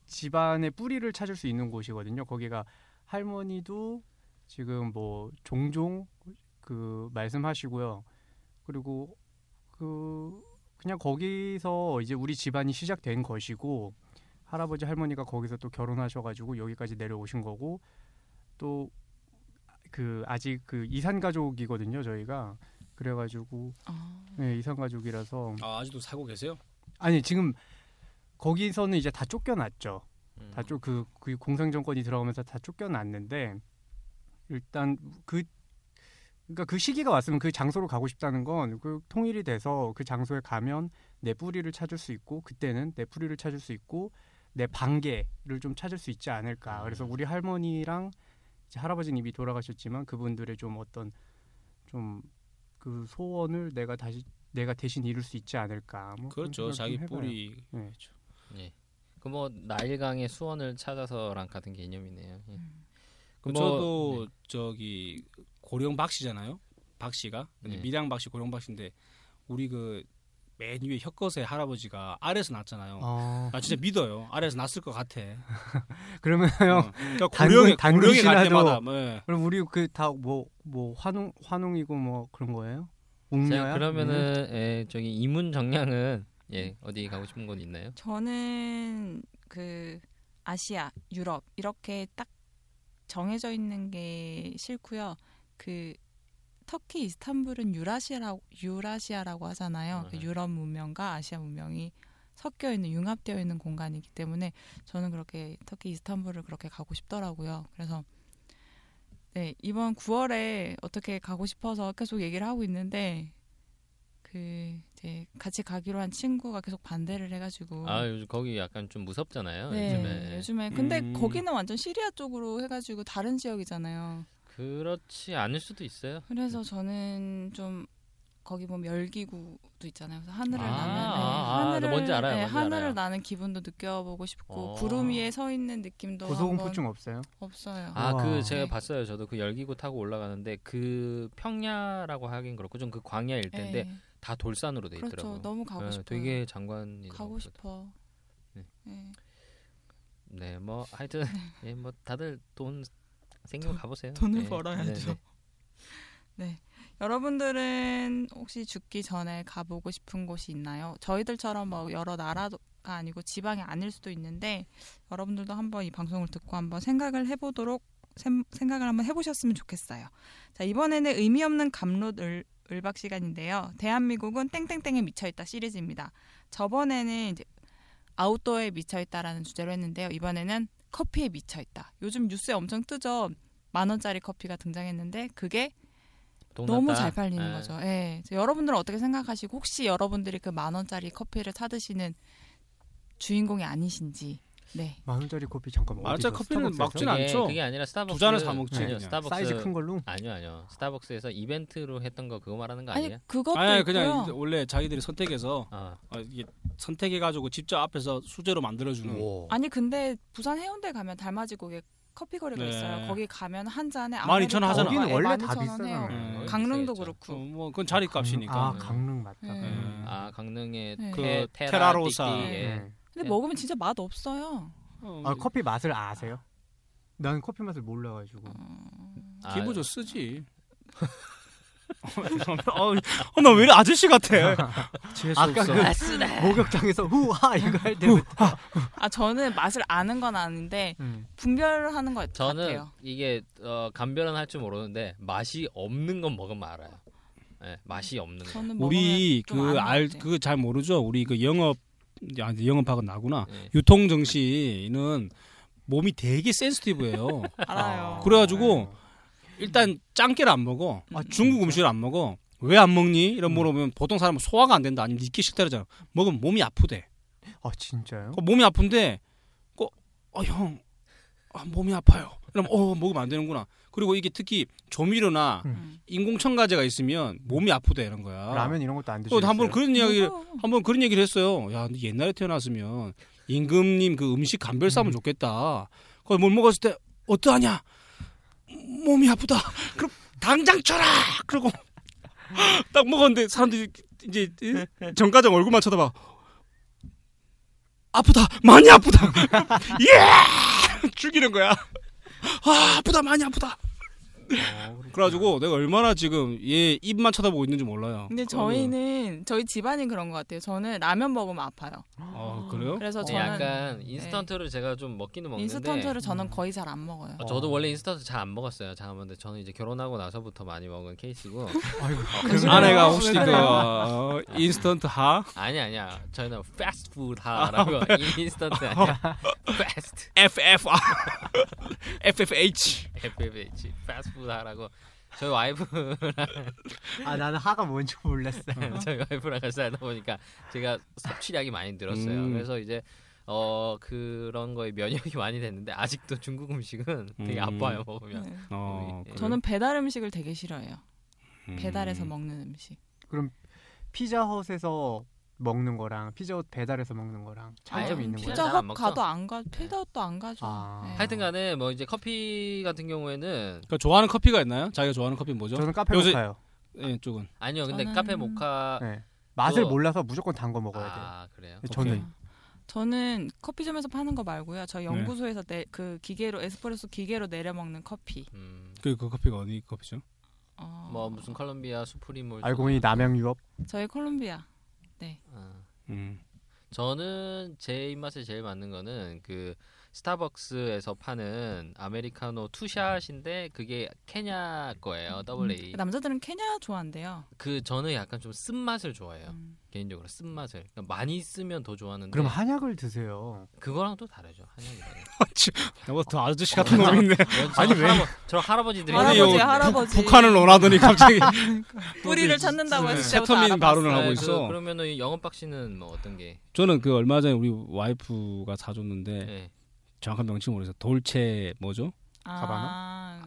집안의 뿌리를 찾을 수 있는 곳이거든요. 거기가 할머니도 지금 뭐 종종 그 말씀하시고요. 그리고 그 그냥 거기서 이제 우리 집안이 시작된 것이고 할아버지 할머니가 거기서 또 결혼하셔가지고 여기까지 내려오신 거고 또 그 아직 그 이산 가족이거든요 저희가 그래가지고 아, 네, 이산 가족이라서 아, 아직도 살고 계세요? 아니 지금 거기서는 이제 다 쫓겨났죠. 음. 다쫓그 그 공산 정권이 들어가면서 다 쫓겨났는데 일단 그 그러니까 그 시기가 왔으면 그 장소로 가고 싶다는 건 그 통일이 돼서 그 장소에 가면 내 뿌리를 찾을 수 있고 그때는 내 뿌리를 찾을 수 있고 내 반개를 좀 찾을 수 있지 않을까. 그래서 우리 할머니랑 할아버지는 이미 돌아가셨지만 그분들의 좀 어떤 좀 그 소원을 내가 다시 내가 대신 이룰 수 있지 않을까. 뭐 그렇죠. 자기 해봐요. 뿌리 네. 그렇죠. 예. 그 뭐 나일강의 수원을 찾아서랑 같은 개념이네요. 예. 음. 그그 뭐, 저도 저기 고령 박씨잖아요. 박씨가 네. 밀양 박씨 고령 박씨인데 우리 그 맨 위에 혀컷의 할아버지가 아래에서 났잖아요. 어, 나 진짜 믿어요. 아래에서 났을 것 같아. 그러면 어. 형 그러니까 당근- 고령에 고령에 갈 때마다 뭐, 예. 그럼 우리 그다뭐뭐 환웅 환웅이고 뭐 그런 거예요? 자, 웅녀야? 그러면은 예, 저기 이문 정량은 예 어디 가고 싶은 곳 있나요? 저는 그 아시아, 유럽 이렇게 딱 정해져 있는 게 싫고요. 그 터키 이스탄불은 유라시아라고 유라시아라고 하잖아요. 그 네. 유럽 문명과 아시아 문명이 섞여 있는 융합되어 있는 공간이기 때문에 저는 그렇게 터키 이스탄불을 그렇게 가고 싶더라고요. 그래서 네, 이번 9월에 어떻게 가고 싶어서 계속 얘기를 하고 있는데 그 이제 같이 가기로 한 친구가 계속 반대를 해가지고 아 요즘 거기 약간 좀 무섭잖아요. 네, 요즘에 요즘에 근데 음. 거기는 완전 시리아 쪽으로 해가지고 다른 지역이잖아요. 그렇지 않을 수도 있어요. 그래서 저는 좀 거기 보면 열기구도 있잖아요. 그래서 하늘을 아, 나는 네, 아, 아, 하늘을 나 뭔지 알아요, 네, 뭔지 하늘을 알아요. 나는 기분도 느껴보고 싶고 어. 구름 위에 서 있는 느낌도 고소공포증 없어요? 없어요. 아 그. 제가 네. 봤어요. 저도 그 열기구 타고 올라가는데 그 평야라고 하긴 그렇고 좀 그 광야일 텐데 네. 다 돌산으로 돼 그렇죠. 있더라고요. 너무 가고 네, 싶어요. 되게 장관이 가고. 싶어. 네. 네. 네, 뭐 하여튼 예, 뭐 다들 돈 생기면 가 보세요. 돈을 네, 벌어야죠. 네, 네. 네. 여러분들은 혹시 죽기 전에 가보고 싶은 곳이 있나요? 저희들처럼 뭐 여러 나라가 아니고 지방이 아닐 수도 있는데 여러분들도 한번 이 방송을 듣고 한번 생각을 해보도록 셈- 생각을 한번 해보셨으면 좋겠어요. 자 이번에는 의미 없는 감롯 을, 을박 시간인데요. 대한민국은 땡땡땡에 미쳐있다 시리즈입니다. 저번에는 이제 아웃도어에 미쳐있다라는 주제로 했는데요. 이번에는 커피에 미쳐있다. 요즘 뉴스에 엄청 뜨죠. 만 원짜리 커피가 등장했는데 그게 돈 너무. 잘 팔리는 예. 거죠. 예. 여러분들은 어떻게 생각하시고 혹시 여러분들이 그 만 원짜리 커피를 사 드시는 주인공이 아니신지. 네. 만 원짜리 커피 잠깐만. 만원짜리? 커피는? 먹진 그게, 않죠. 그게 아니라 스타벅스 두 잔을 사 먹지, 아니요, 그냥. 스타벅스 사이즈 큰 걸로. 아니요, 아니요. 스타벅스에서 이벤트로 했던 거 그거 말하는 거 아니 아니에요? 그것도 아니 있고요. 그냥 원래 자기들이 선택해서 아, 어, 이게 선택해 가지고 직접 앞에서 수제로 만들어 주는. 오. 아니 근데 부산 해운대 가면 달맞이 고개 커피 거리가 네. 있어요. 거기 가면 한 잔에 12,000원 하잖아. 거기는 예, 원래 다 12,000원 비싸잖아요. 해요. 음. 강릉도. 그렇고. 어, 뭐 그건 자리 값이니까. 아 강릉 맞다. 네. 음. 아 강릉의 네. 그 테, 테라, 테라로사. 예. 네. 근데 네. 먹으면 진짜 맛 없어요. 어, 아 커피 맛을 아세요? 난 커피 맛을 몰라가지고. 아, 기부죠 쓰지. 어, 나왜 이래 아저씨 같아. 재수 아까 없어. 그 목욕탕에서 후하 이거 할 때부터. 아 저는 맛을 아는 건 아는데 음. 분별하는 것 저는 같아요. 이게 어, 감별은 할 줄 모르는데 맛이 없는 건 먹으면 알아요. 예, 맛이 없는 거. 저는 우리 그 알. 그 잘 모르죠. 우리 그 영업 아 영업학은 나구나. 예. 유통 정시는 몸이 되게 센스티브해요. 알아요. 그래가지고 일단 짱깨를 안 먹어. 아, 중국 음식을 안 먹어. 왜 안 먹니? 이런 물어보면 보통 사람은 소화가 안 된다. 아니면 잊기 싫다 그러잖아. 먹으면 몸이 아프대. 아 진짜요? 그 몸이 아픈데, 그, 어, 형, 아, 몸이 아파요. 그럼, 어, 먹으면 안 되는구나. 그리고 이게 특히 조미료나 음. 인공첨가제가 있으면 몸이 아프대 이런 거야. 라면 이런 것도 안 드시겠어요? 또한번 그런 이야기를 먹어요. 한번 그런 얘기를 했어요. 야, 너 옛날에 태어났으면 임금님 그 음식 감별 싸면 음. 좋겠다. 거기 뭘 먹었을 때 어떠하냐? 몸이 아프다. 그럼 당장 쳐라. 그러고 딱 먹었는데 사람들이 이제 정과장 얼굴만 쳐다봐. 아프다. 많이 아프다. 예! 죽이는 거야. 아, 아프다. 많이 아프다. 어, 그래가지고 내가 얼마나 지금 얘 입만 쳐다보고 있는지 몰라요. 근데 저희는 저희 집안이 그런 것 같아요. 저는 라면 먹으면 아파요. 아, 그래요? 그래서 네, 저는 약간 인스턴트를 제가 좀 먹기는 먹는데 인스턴트를 저는 음. 거의 잘 안 먹어요. 어, 저도 원래 인스턴트 잘 안 먹었어요. 잠깐만, 근데 저는 이제 결혼하고 나서부터 많이 먹은 케이스고 아이고. 그래요? 아내가 혹시 왜그 그래요? 어, 인스턴트 하 아니 아니야. 저희는 패스트푸드 하라고 인스턴트 아니야. 패스트 FF FFH FFH 패스트 하라고 저희 와이프 아 나는 하가 뭔지 몰랐어요. 저희 와이프랑 같이 살다 보니까 제가 섭취량이 많이 늘었어요. 음. 그래서 이제 어 그런 거에 면역이 많이 됐는데 아직도 중국 음식은 되게 음. 아파요 먹으면. 네. 어, 예. 그래요? 저는 배달 음식을 되게 싫어해요. 음. 배달해서 먹는 음식. 그럼 피자헛에서 먹는 거랑 피자헛 배달해서 먹는 거랑 차이점이 있는 거예요? 피자헛? 가도 안 가, 피자헛도 안 가죠. 아. 네. 하여튼간에 뭐 이제 커피 같은 경우에는 그러니까 좋아하는 커피가 있나요? 자기가 좋아하는 커피 뭐죠? 저는 카페 요새- 모카요. 예, 쪽은. 아니요 근데 저는- 카페 모카 네. 맛을 그거- 몰라서 무조건 단 거 먹어야 돼요. 아 그래요. 저는 오케이. 저는 커피점에서 파는 거 말고요. 저희 연구소에서 내, 그 기계로 에스프레소 기계로 내려 먹는 커피. 음, 그, 그 커피가 어디 커피죠? 어, 뭐 무슨 컬럼비아 수프림을 알고 보니 남양 유업. 저희 콜롬비아. 아. 음. 저는 제 입맛에 제일 맞는 거는 그 스타벅스에서 파는 아메리카노 투샷인데 그게 케냐 거예요. 더블 A. 남자들은 케냐 좋아한대요. 그 저는 약간 좀 쓴맛을 좋아해요. 음. 개인적으로 쓴맛을. 그러니까 많이 쓰면 더 좋아하는데 그럼 한약을 드세요. 그거랑 또 다르죠. 한약이랑. 뭐더 아저씨 같은 놈인데. 아니, 왜? 저 할아버지들이 할아버지, 할아버지. 북- 북한을 원하더니 갑자기 뿌리를 찾는다고 해서 세터민 다 발언을. 하고 네, 있어. 그, 그러면은 영업 박 씨는 뭐 어떤 게? 저는 그 얼마 전에 우리 와이프가 사줬는데 네. 정확한 명칭 모르겠어요. 돌체 뭐죠? 아,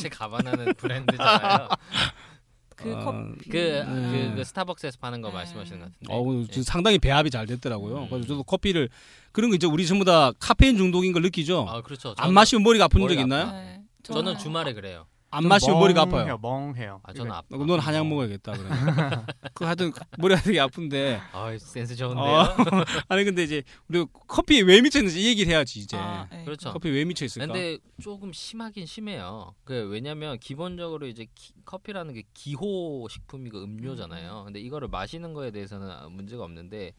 제 가바나는 브랜드잖아요. 그 아, 커피. 그, 네. 그, 그 스타벅스에서 파는 거 네. 말씀하시는 것 같은데. 어, 예. 상당히 배합이 잘 됐더라고요. 음. 그래서 저도 커피를 그런 거 이제 우리 전부 다 카페인 중독인 걸 느끼죠. 아 그렇죠. 안 마시면 머리가 아픈 적 머리가 있나요? 네. 저는 주말에 그래요. 안 마시면 머리가 아파요. 멍해요, 멍해요. 아 저는 아파. 그럼 넌 한약 먹어야겠다 그래. 그 하여튼 머리가 되게 아픈데. 아 센스 좋은데요. 어, 아니 근데 이제 우리 커피에 왜 미쳐 있는지 이 얘기를 해야지 이제. 아, 네. 그렇죠. 커피 왜 미쳐 있을까? 근데 조금 심하긴 심해요. 그 왜냐면 기본적으로 이제 기- 커피라는 게 기호 식품이고 음료잖아요. 근데 이거를 마시는 거에 대해서는 문제가 없는데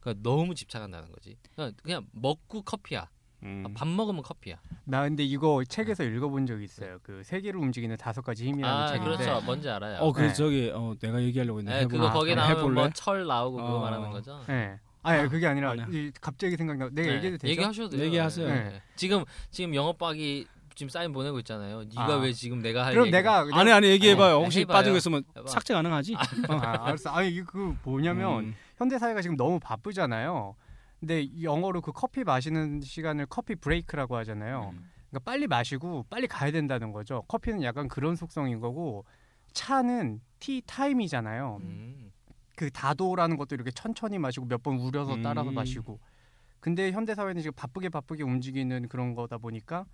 그러니까 너무 집착한다는 거지. 그냥, 그냥 먹고 커피야. 음. 아, 밥 먹으면 커피야. 나 근데 이거 책에서 읽어본 적 있어요. 그 세계를 움직이는 다섯 가지 힘이라는 아 책인데 그렇죠. 뭔지 알아요. 어, 그래 네. 저기 어, 내가 얘기하려고 했는데 네? 그거 거기 아, 나오면 해볼래? 뭐철 나오고 그거 어. 말하는 거죠. 네. 아니 그게 아니라 아니야. 이, 갑자기 생각나. 내가 네, 얘기해도 되죠? 얘기하셔도 돼요. 얘기하세요. 네. 지금 지금 영업박이 지금 사인 보내고 있잖아요. 네가 아. 왜 지금 내가 할 그럼 얘기를- 내가 그냥- 아니 아니 얘기해봐요. 어, 혹시 해봐요. 거 있으면 해봐. 삭제 가능하지? 아, 알았어. 아니 이게 그 뭐냐면 음. 현대 사회가 지금 너무 바쁘잖아요. 근데 영어로 그 커피 마시는 시간을 커피 브레이크라고 하잖아요. 음. 그러니까 빨리 마시고 빨리 가야 된다는 거죠. 커피는 약간 그런 속성인 거고 차는 티 타임이잖아요. 음. 그 다도라는 것도 이렇게 천천히 마시고 몇 번 우려서 따라서 음. 마시고. 근데 현대 사회는 지금 바쁘게 바쁘게 움직이는 그런 거다 보니까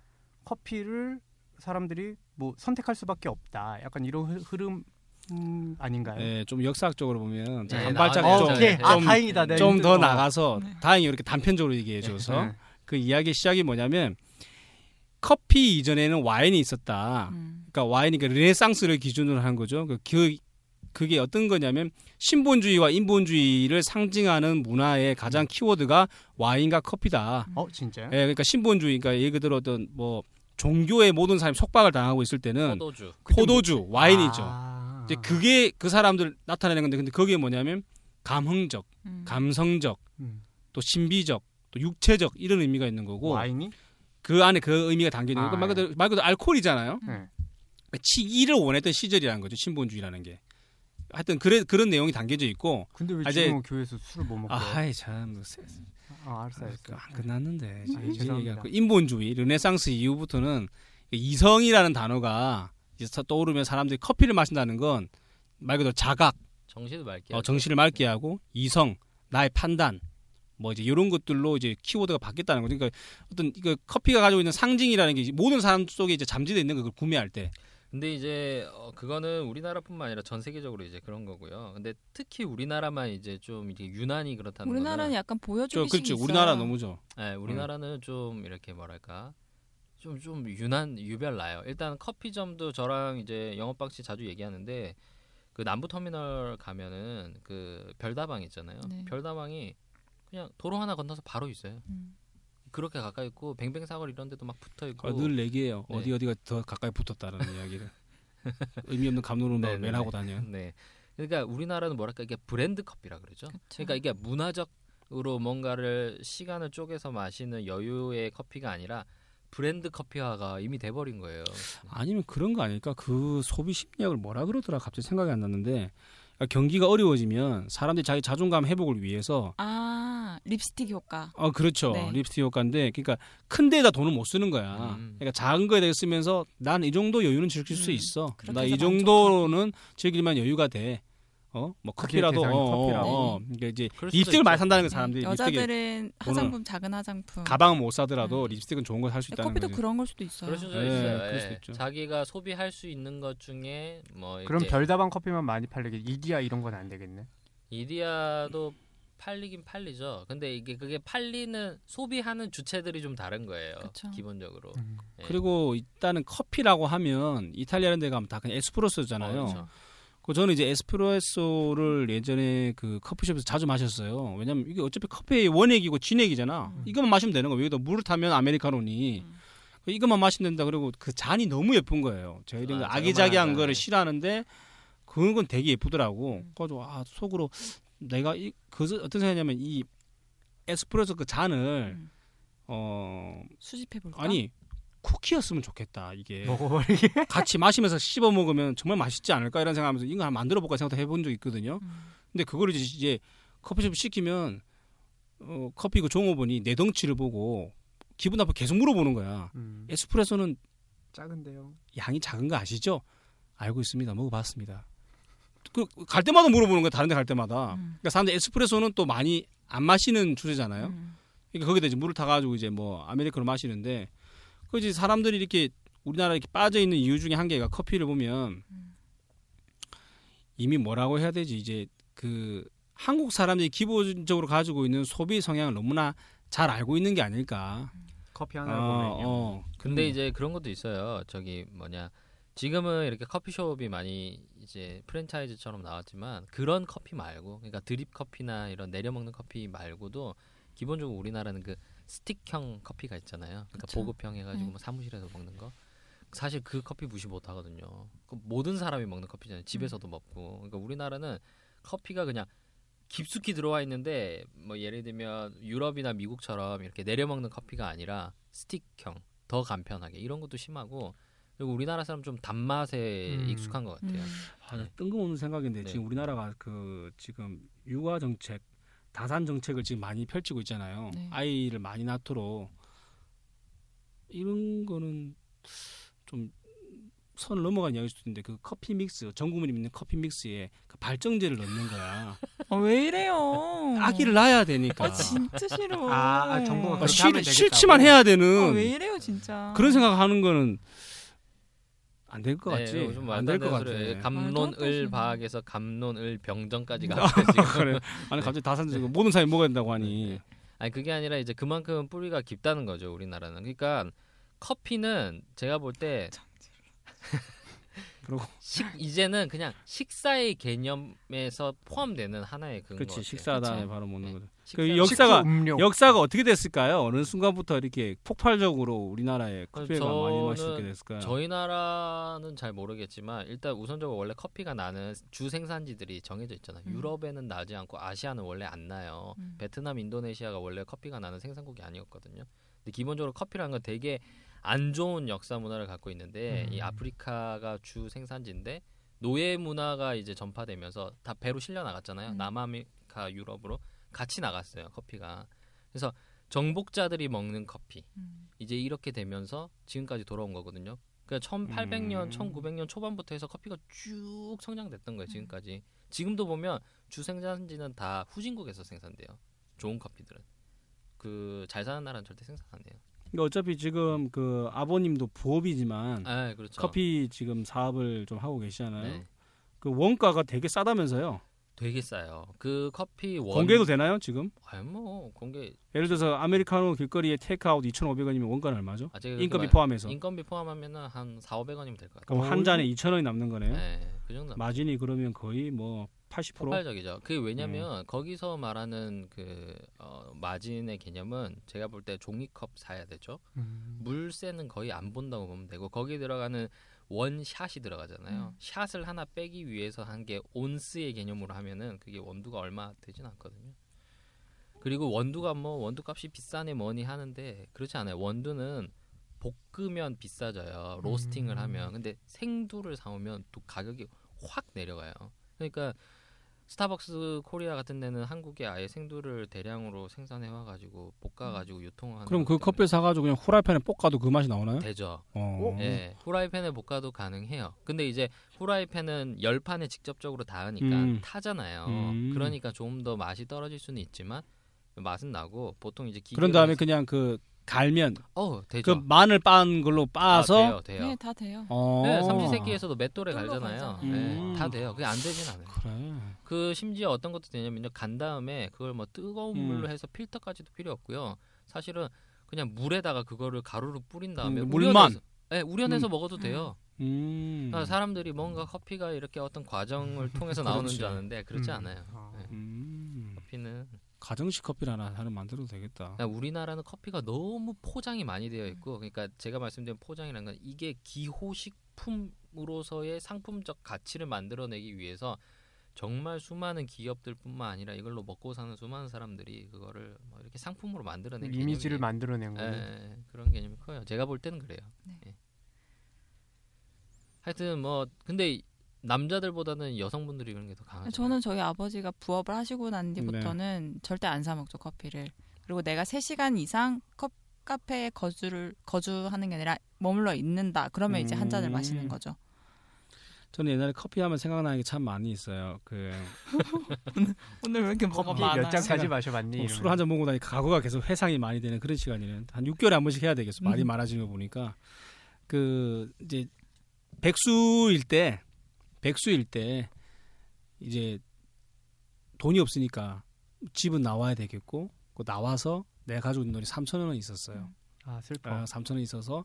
커피를 사람들이 뭐 선택할 수밖에 없다. 약간 이런 흐- 흐름 음, 아닌가요? 네, 좀 역사학적으로 보면 네, 한 발짝 나와요. 좀, 어, 오케이. 아 좀, 다행이다. 내가 좀 힘들- 더 어. 나가서 네. 다행히 이렇게 단편적으로 얘기해 줘서 네. 그 이야기의 시작이 뭐냐면 커피 이전에는 와인이 있었다. 음. 그러니까 와인이 그 르네상스를 기준으로 한 거죠. 그, 그 그게 어떤 거냐면 신본주의와 인본주의를 상징하는 문화의 가장 키워드가 와인과 커피다. 어 진짜요? 예, 그러니까 신본주의, 그러니까 예를 들어 어떤 뭐 종교의 모든 사람이 속박을 당하고 있을 때는 포도주. 포도주, 와인이죠. 아. 이제 그게 그 사람들 나타내는 건데 근데 그게 뭐냐면 감흥적, 음. 감성적, 음. 또 신비적, 또 육체적 이런 의미가 있는 거고 와인이 그 안에 그 의미가 담겨 있는 거니까 아, 말 그대로 말 그대로 알코올이잖아요. 네. 치기를 원했던 시절이라는 거죠. 신본주의라는 게. 하여튼 그래 그런 내용이 담겨져 있고 근데 왜 아, 이제- 지금은 교회에서 술을 못? 아, 아이 참 세- 아, 알았어, 알았어. 그, 안 끝났는데 이제 아, 죄송합니다. 얘기하고 인본주의 르네상스 이후부터는 이성이라는 단어가 이제 떠오르면 사람들이 커피를 마신다는 건 말 그대로 자각, 정신을 맑게. 어. 정신을 맑게 하고 이성, 나의 판단, 뭐 이제 이런 것들로 이제 키워드가 바뀌었다는 거죠. 그러니까 어떤 이거 커피가 가지고 있는 상징이라는 게 모든 사람 속에 이제 잠재되어 있는 걸 구매할 때. 근데 이제 어, 그거는 우리나라뿐만 아니라 전 세계적으로 이제 그런 거고요. 근데 특히 우리나라만 이제 좀 이게 유난히 그렇다는 우리나라는 거는 약간 저 보여주기 그렇죠. 우리나라 너무죠. 네, 우리나라는 좀 이렇게 뭐랄까 좀 좀 유난 유별나요. 일단 커피점도 저랑 이제 영업박 씨 자주 얘기하는데 그 남부 터미널 가면은 그 별다방 있잖아요. 네. 별다방이 그냥 도로 하나 건너서 바로 있어요. 음. 그렇게 가까이 있고 뱅뱅 사거리 이런 데도 막 붙어 있고 어, 늘 얘기해요. 네. 어디 어디가 더 가까이 붙었다는 이야기를. 의미 없는 감론을 네, 네, 매하고 네. 다녀요. 네. 그러니까 우리나라는 뭐랄까 이게 브랜드 커피라 그러죠. 그쵸. 그러니까 이게 문화적으로 뭔가를 시간을 쪼개서 마시는 여유의 커피가 아니라 브랜드 커피화가 이미 돼버린 거예요. 아니면 그런 거 아닐까? 그 소비 심리학을 뭐라 그러더라 갑자기 생각이 안 났는데 그러니까 경기가 어려워지면 사람들이 자기 자존감 회복을 위해서 아 립스틱 효과. 어 그렇죠 네. 립스틱 효과인데 그러니까 큰 데다 돈을 못 쓰는 거야 음. 그러니까 작은 거에다 쓰면서 난 이 정도 여유는 즐길 수 음, 있어 그렇게 나이 정도는 즐길만 여유가 돼 어뭐 그게 커피라도 어, 커피라고. 어, 어. 그러니까 이제 립스틱을 많이. 산다는 거 음, 사람들이 립스틱에 여자들은 화장품 작은 화장품. 가방은 못 사더라도 음. 립스틱은 좋은 거살수 있다는 커피도 거지 그런 걸 수도 있어요. 그럴 수도 예, 있어요. 그럴 예. 수도 있죠. 자기가 소비할 수 있는 것 중에 뭐 그럼 별다방 커피만 많이 팔리게 이디야 이런 건 안 되겠네. 이디야도 팔리긴 팔리죠. 근데 이게 그게 팔리는 소비하는 주체들이 좀 다른 거예요. 그쵸. 기본적으로. 음. 예. 그리고 일단은 커피라고 하면 이탈리아 이런 데 가면 다 그냥 에스프레소잖아요. 어, 그렇죠. 그 저는 이제 에스프레소를 예전에 그 커피숍에서 자주 마셨어요. 왜냐면 이게 어차피 커피의 원액이고 진액이잖아. 음. 이것만 마시면 되는 거예요. 여기다 물을 타면 아메리카노니 음. 이것만 마시면 된다. 그리고 그 잔이 너무 예쁜 거예요. 저희는 아, 아기자기한 거를 잔. 싫어하는데 그건 되게 예쁘더라고. 음. 그래서 아 속으로 내가 이 그 어떤 생각이냐면 이 에스프레소 그 잔을 음. 어 수집해 볼까? 아니 쿠키였으면 좋겠다 이게 먹어버리게. 같이 마시면서 씹어 먹으면 정말 맛있지 않을까 이런 생각하면서 이거 한번 만들어 볼까 생각도 해본 적 있거든요. 음. 근데 그거를 이제, 이제 커피숍 시키면 어, 커피 그 종업원이 내 덩치를 보고 기분 나빠 계속 물어보는 거야. 음. 에스프레소는 작은데요. 양이 작은 거 아시죠? 알고 있습니다. 먹어봤습니다. 그 갈 때마다 물어보는 거야. 다른 데 갈 때마다. 음. 그러니까 사람들 에스프레소는 또 많이 안 마시는 주제잖아요. 음. 그러니까 거기다 이제 물을 타가지고 이제 뭐 아메리카노 마시는데 그 이제 사람들이 이렇게 우리나라 이렇게 빠져 있는 이유 중에 한 개가 커피를 보면 음. 이미 뭐라고 해야 되지 이제 그 한국 사람들이 기본적으로 가지고 있는 소비 성향을 너무나 잘 알고 있는 게 아닐까. 커피 어, 하나 보면요. 어. 근데 이제 그런 것도 있어요. 저기 뭐냐 지금은 이렇게 커피숍이 많이 이제 프랜차이즈처럼 나왔지만 그런 커피 말고 그러니까 드립 커피나 이런 내려 먹는 커피 말고도 기본적으로 우리나라는 그 스틱형 커피가 있잖아요. 그러니까 그쵸. 보급형 해가지고 네. 뭐 사무실에서 먹는 거. 사실 그 커피 무시 못 하거든요. 그 모든 사람이 먹는 커피잖아요. 집에서도 먹고. 그러니까 우리나라는 커피가 그냥 깊숙이 들어와 있는데 뭐 예를 들면 유럽이나 미국처럼 이렇게 내려 먹는 커피가 아니라 스틱형 더 간편하게 이런 것도 심하고 그리고 우리나라 사람 좀 단맛에 음. 익숙한 것 같아요. 음. 아, 나 뜬금없는 생각인데 네. 지금 우리나라가 그 지금 육아 정책, 다산 정책을 지금 많이 펼치고 있잖아요. 네. 아이를 많이 낳도록 이런 거는 좀 선을 넘어간 이야기일 수도 있는데 그 커피 믹스 전 국민이 믿는 커피 믹스에 그 발정제를 넣는 거야. 아, 왜 이래요? 아기를 낳아야 되니까. 아, 진짜 싫어. 아, 아, 정보가 아, 그렇게 싫. 싫지만 해야 되는 아, 왜 이래요, 진짜? 그런 생각하는 거는 안 될 것 같지. 네, 좀안될 것 같아. 감론을 바학에서 감론을 병정까지 아, 가고 지금. 그래. 아니 갑자기 다 산지고 모든 사람이 먹어야 된다고 하니. 아니 그게 아니라 이제 그만큼 뿌리가 깊다는 거죠 우리나라는. 그러니까 커피는 제가 볼 때 그러고 식 이제는 그냥 식사의 개념에서 포함되는 하나의 그런 거 그렇지 그쵸. 바로 먹는 네. 거죠. 그 역사가 음료. 역사가 어떻게 됐을까요? 어느 순간부터 이렇게 폭발적으로 우리나라에 커피가 많이 마시게 됐을까요? 저희 나라는 잘 모르겠지만 일단 우선적으로 원래 커피가 나는 주 생산지들이 정해져 있잖아요. 음. 유럽에는 나지 않고 아시아는 원래 안 나요. 음. 베트남, 인도네시아가 원래 커피가 나는 생산국이 아니었거든요. 근데 기본적으로 커피라는 건 되게 안 좋은 역사 문화를 갖고 있는데 음. 이 아프리카가 주 생산지인데 노예 문화가 이제 전파되면서 다 배로 실려 나갔잖아요. 음. 남아메리카, 유럽으로 같이 나갔어요. 커피가. 그래서 정복자들이 먹는 커피. 음. 이제 이렇게 되면서 지금까지 돌아온 거거든요. 그러니까 1800년, 음. 1900년 초반부터 해서 커피가 쭉 성장됐던 거예요. 지금까지. 지금도 보면 주 생산지는 다 후진국에서 생산돼요. 좋은 커피들은. 그 잘 사는 나라는 절대 생산 안 해요. 그러니까 어차피 지금 그 아버님도 부업이지만 아, 그렇죠. 커피 지금 사업을 좀 하고 계시잖아요. 네. 그 원가가 되게 싸다면서요. 되게 싸요. 그 커피 원 공개도 되나요 지금? 아니 뭐 공개 예를 들어서 아메리카노 길거리에 테이크아웃 2,500원이면 원가는 얼마죠? 아직 인건비 포함해서. 인건비 포함하면은 한 4, 500원이면 될 것 같아요. 그럼 한 잔에 2,000원이 남는 거네요. 네, 그 정도. 마진이 그러면 거의 뭐 80%? 폭발적이죠. 그게 왜냐면 음. 거기서 말하는 그 어, 마진의 개념은 제가 볼 때 종이컵 사야 되죠. 음. 물세는 거의 안 본다고 보면 되고 거기에 들어가는 원샷이 들어가잖아요. 음. 샷을 하나 빼기 위해서 한 게 온스의 개념으로 하면은 그게 원두가 얼마 되진 않거든요. 그리고 원두가 뭐 원두 값이 비싸네 뭐니 하는데 그렇지 않아요. 원두는 볶으면 비싸져요. 로스팅을 음. 하면. 근데 생두를 사오면 또 가격이 확 내려가요. 그러니까 스타벅스 코리아 같은 데는 한국에 아예 생두를 대량으로 생산해 와가지고 볶아가지고 유통하는. 그럼 그것 커피 사가지고 그냥 후라이팬에 볶아도 그 맛이 나오나요? 되죠. 어. 예, 후라이팬에 볶아도 가능해요. 근데 이제 후라이팬은 열판에 직접적으로 닿으니까 음. 타잖아요. 음. 그러니까 좀더 맛이 떨어질 수는 있지만 맛은 나고 보통 이제 기계로 그런 다음에 그냥 그 갈면 어그 되죠. 마늘 빻은 걸로 아, 빻아서 돼요, 돼요. 네, 다 돼요. 어. 네, 삼시세끼에서도 맷돌에 갈잖아요. 네, 음. 다 돼요. 그게 안 되진 않아요. 그래. 그 심지어 어떤 것도 되냐면요. 간 다음에 그걸 뭐 뜨거운 음. 물로 해서 필터까지도 필요 없고요. 사실은 그냥 물에다가 그거를 가루로 뿌린 다음에 음, 물만. 우려내서, 네, 우려내서 음. 먹어도 돼요. 음. 그러니까 사람들이 뭔가 커피가 이렇게 어떤 과정을 통해서 나오는. 줄 아는데 그렇지 음. 않아요. 아. 네. 음. 커피는 가정식 커피를 하나 하나 만들어도 되겠다. 우리나라는 커피가 너무 포장이 많이 되어 있고 그러니까 제가 말씀드린 포장이라는 건 이게 기호식품으로서의 상품적 가치를 만들어내기 위해서 정말 수많은 기업들뿐만 아니라 이걸로 먹고 사는 수많은 사람들이 그거를 뭐 이렇게 상품으로 만들어낸 이미지를 개념이에요. 만들어낸 거예요. 예, 그런 개념이 커요. 제가 볼 때는 그래요. 네. 예. 하여튼 뭐 근데 남자들보다는 여성분들이 그런 게 더 강하죠. 저는 저희 아버지가 부업을 하시고 난 뒤부터는 절대 안 사 먹죠 커피를. 그리고 내가 3시간 이상 컵 카페에 거주를 거주하는 게 아니라 머물러 있는다. 그러면 이제 한 잔을 음. 마시는 거죠. 저는 옛날에 커피 하면 생각나는 게 참 많이 있어요. 그 오늘 왜 이렇게 뭐가 커피 많아요? 몇 잔까지 마셔봤니? 뭐 이러면. 술한잔 먹고 나니까 가구가 계속 회상이 많이 되는 그런 시간이는 한 6개월에 한 번씩 해야 되겠어. 말이 음. 많아지는 거 보니까 그 이제 백수일 때 백수일 때 이제 돈이 없으니까 집은 나와야 되겠고 그 나와서 내가 가지고 있는 돈이 3천 원 있었어요. 아 슬퍼. 아, 3천 원 있어서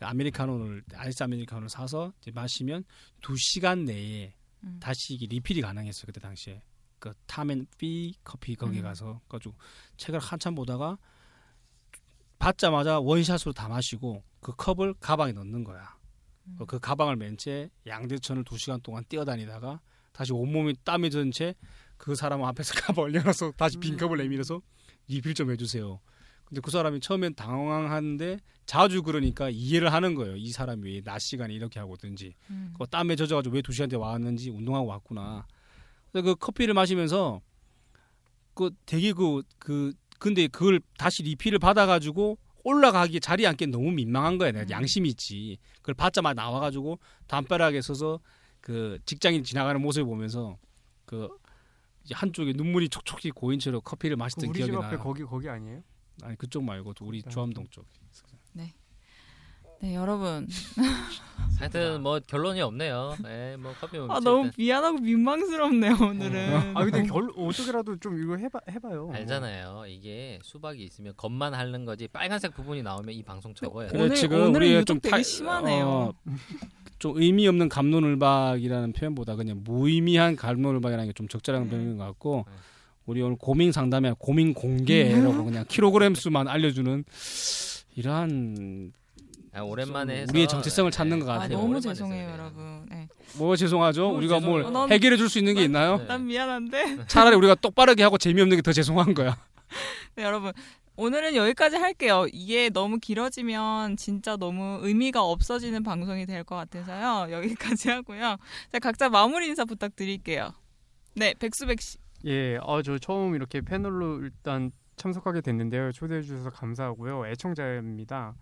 아메리카노를 아이스 아메리카노를 사서 이제 마시면 2 시간 내에 음. 다시 이게 리필이 가능했어요 그때 당시에 그 타멘피 커피 거기 음. 가서 가지고 책을 한참 보다가 받자마자 원샷으로 다 마시고 그 컵을 가방에 넣는 거야. 음. 그 가방을 맨 채 양재천을 두 시간 동안 뛰어다니다가 다시 온몸이 땀이 든 채 그 사람 앞에서 가방 올려놔서 다시 빈 컵을 내밀어서 리필 좀 해주세요. 근데 그 사람이 처음엔 당황하는데 자주 그러니까 이해를 하는 거예요. 이 사람이 왜 낮 시간에 이렇게 하고든지 음. 그 땀에 젖어가지고 왜 두 시간째 왔는지 운동하고 왔구나. 그 커피를 마시면서 그 되게 그 그 근데 그걸 다시 리필을 받아가지고 올라가기 자리에 앉기 너무 민망한 거야. 내가 음. 양심이 있지. 그걸 받자마자 나와가지고 담벼락에 서서 그 직장인 지나가는 모습을 보면서 그 이제 한쪽에 눈물이 촉촉히 고인 채로 커피를 그 마시던 우리 기억이 집 나. 앞에 거기 거기 아니에요? 아니 그쪽 말고 우리 아, 조암동 쪽. 네 여러분 하여튼 뭐 결론이 없네요. 예, 뭐 커피 아 너무 미안하고 민망스럽네요 오늘은. 아 근데 결 어떻게라도 좀 이거 해봐 해봐요. 알잖아요. 이게 수박이 있으면 겉만 핥는 거지 빨간색 부분이 나오면 이 방송 접어야 돼. 그래, 오늘 지금 유독 좀 되게 타- 심하네요. 어, 좀 의미 없는 감론을박이라는 표현보다 그냥 무의미한 감론을박이라는 게 좀 적절한 네. 표현인 것 같고 네. 우리 오늘 고민 상담에 고민 공개라고 그냥 킬로그램 수만 알려주는 이러한 아, 오랜만에 해서 우리의 정체성을 네. 찾는 것 아, 같아요. 너무 오랜만에 죄송해요 여러분. 네. 뭐 죄송하죠. 뭐 우리가 뭘 죄송해요. 난- 해결해 줄 수 있는 게 난- 있나요? 네. 난 미안한데. 차라리 우리가 똑바르게 하고 재미없는 게 더 죄송한 거야. 네, 여러분. 오늘은 여기까지 할게요. 이게 너무 길어지면 진짜 너무 의미가 없어지는 방송이 될 것 같아서요. 여기까지 하고요. 자, 각자 마무리 인사 부탁드릴게요. 네, 백수백 씨. 예, 어, 저 처음 이렇게 패널로 일단 참석하게 됐는데요. 초대해 주셔서 감사하고요. 애청자입니다.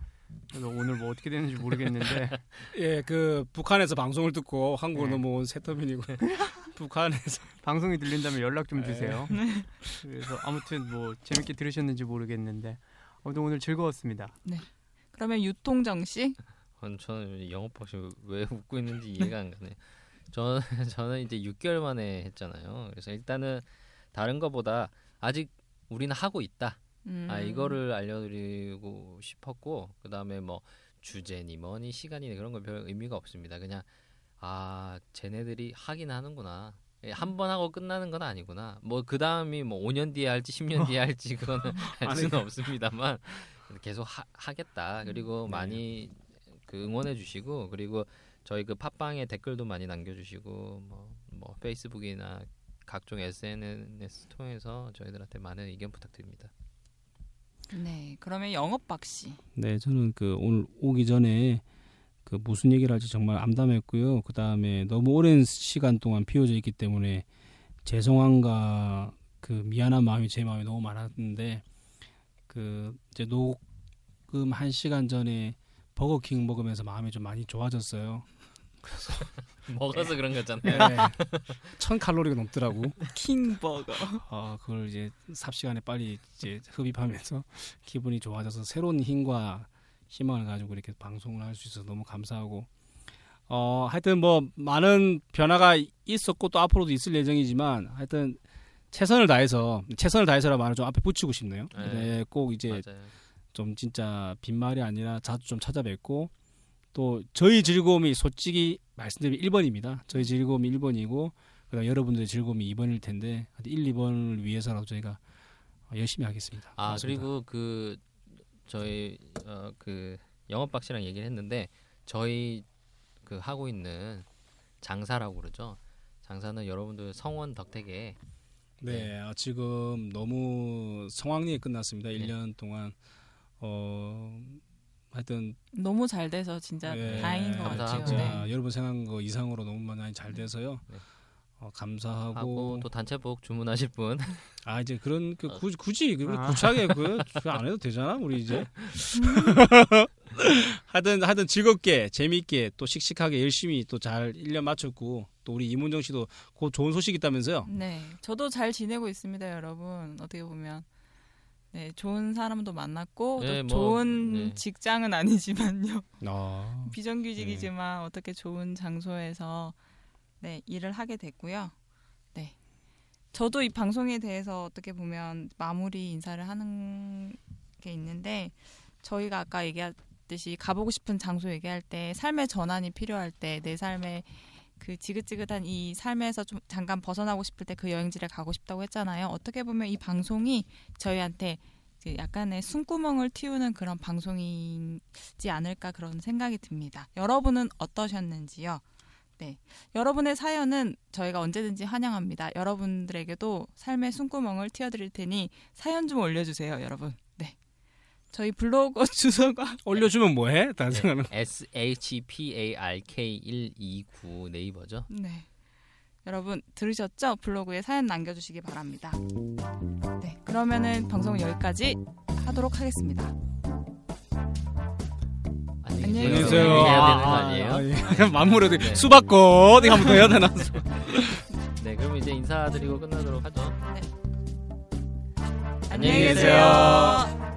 그래서 오늘 뭐 어떻게 되는지 모르겠는데 예, 그 북한에서 방송을 듣고 한국으로 네. 넘어온 세터민이고 북한에서 방송이 들린다면 연락 좀 주세요. 네. 그래서 아무튼 뭐 재밌게 들으셨는지 모르겠는데 아무튼 오늘 즐거웠습니다. 그러면 유통정 씨. 어, 저는 영업학시 왜 웃고 있는지 이해가 안 가네. 저는 저는 이제 6개월 만에 했잖아요. 그래서 일단은 다른 거보다 아직 우리는 하고 있다. 음. 아 이거를 알려드리고 싶었고 그 다음에 뭐 주제니 뭐니 시간이니 그런 건 별 의미가 없습니다. 그냥 아 쟤네들이 하긴 하는구나. 예, 한번 하고 끝나는 건 아니구나. 뭐 그 다음이 뭐 5년 뒤에 할지 10년 뒤에 할지 그거는 알 수는 없습니다만 계속 하, 하겠다. 그리고 네. 많이 그 응원해 주시고 그리고 저희 그 팟빵에 댓글도 많이 남겨주시고 뭐, 뭐 페이스북이나 각종 SNS 통해서 저희들한테 많은 의견 부탁드립니다. 네, 그러면 영업 박 씨. 네, 저는 그 오늘 오기 전에 그 무슨 얘기를 할지 정말 암담했고요. 그 다음에 너무 오랜 시간 동안 비워져 있기 때문에 죄송함과 그 미안한 마음이 제 마음에 너무 많았는데 그 이제 녹음 한 시간 전에 버거킹 먹으면서 마음이 좀 많이 좋아졌어요. 먹어서 그런 거잖아요. 네. 천 칼로리가 넘더라고. 킹버거. 어, 그걸 이제 삽시간에 빨리 이제 흡입하면서 기분이 좋아져서 새로운 힘과 희망을 가지고 이렇게 방송을 할 수 있어서 너무 감사하고 어, 하여튼 뭐 많은 변화가 있었고 또 앞으로도 있을 예정이지만 하여튼 최선을 다해서 최선을 다해서라 말을 좀 앞에 붙이고 싶네요. 네. 네, 꼭 이제 맞아요. 좀 진짜 빈말이 아니라 자주 좀 찾아뵙고 또 저희 즐거움이 솔직히 말씀드리면 1번입니다. 저희 즐거움이 1번이고 그다음 여러분들의 즐거움이 2번일 텐데 1, 2번을 위해서라도 저희가 열심히 하겠습니다. 아 고맙습니다. 그리고 그 저희 어, 그 영업박 씨랑 얘기를 했는데 저희 그 하고 있는 장사라고 그러죠. 장사는 여러분들 성원 덕택에 네, 아, 지금 너무 성황리에 끝났습니다. 네. 1년 동안 어 하여튼 너무 잘 돼서 진짜 네, 다행인 것. 같아요. 진짜 네. 여러분 생각한 거 이상으로 너무 많이 잘 돼서요. 네. 어, 감사하고 하고 또 단체복 주문하실 분 아 이제 그런 그 어. 굳이 굳이 그 아. 구차하게 그안 해도 되잖아 우리 이제 하여튼 하여튼 즐겁게 재밌게 또 씩씩하게 열심히 또 잘 1년 마쳤고 또 우리 이문정 씨도 곧 좋은 소식 있다면서요 네, 저도 잘 지내고 있습니다, 여러분. 어떻게 보면 네 좋은 사람도 만났고 네, 또 뭐, 좋은 네. 직장은 아니지만요. 아, 비정규직이지만 어떻게 좋은 장소에서 네 일을 하게 됐고요. 네, 저도 이 방송에 대해서 어떻게 보면 마무리 인사를 하는 게 있는데 저희가 아까 얘기했듯이 가보고 싶은 장소 얘기할 때 삶의 전환이 필요할 때 내 삶의 그 지긋지긋한 이 삶에서 좀 잠깐 벗어나고 싶을 때 그 여행지를 가고 싶다고 했잖아요. 어떻게 보면 이 방송이 저희한테 그 약간의 숨구멍을 틔우는 그런 방송이지 않을까 그런 생각이 듭니다. 여러분은 어떠셨는지요? 네. 여러분의 사연은 저희가 언제든지 환영합니다. 여러분들에게도 삶의 숨구멍을 틔워드릴 테니 사연 좀 올려주세요, 여러분. 네. 저희 블로그 주소가 올려주면 뭐해? 네. 다른 생각은 S H P A R K 129 네이버죠. 네. 여러분 들으셨죠? 블로그에 사연 남겨주시기 바랍니다. 네. 그러면은 방송은 여기까지 하도록 하겠습니다. 안녕히 안녕히 계세요. 계세요. 해야 되는 거 아니에요? 아, 예. 마무리도 네. 수박꽃 이거 한번 더 해야 되나? 네, 그럼 이제 인사드리고 끝나도록 하죠. 안녕히 계세요. 계세요.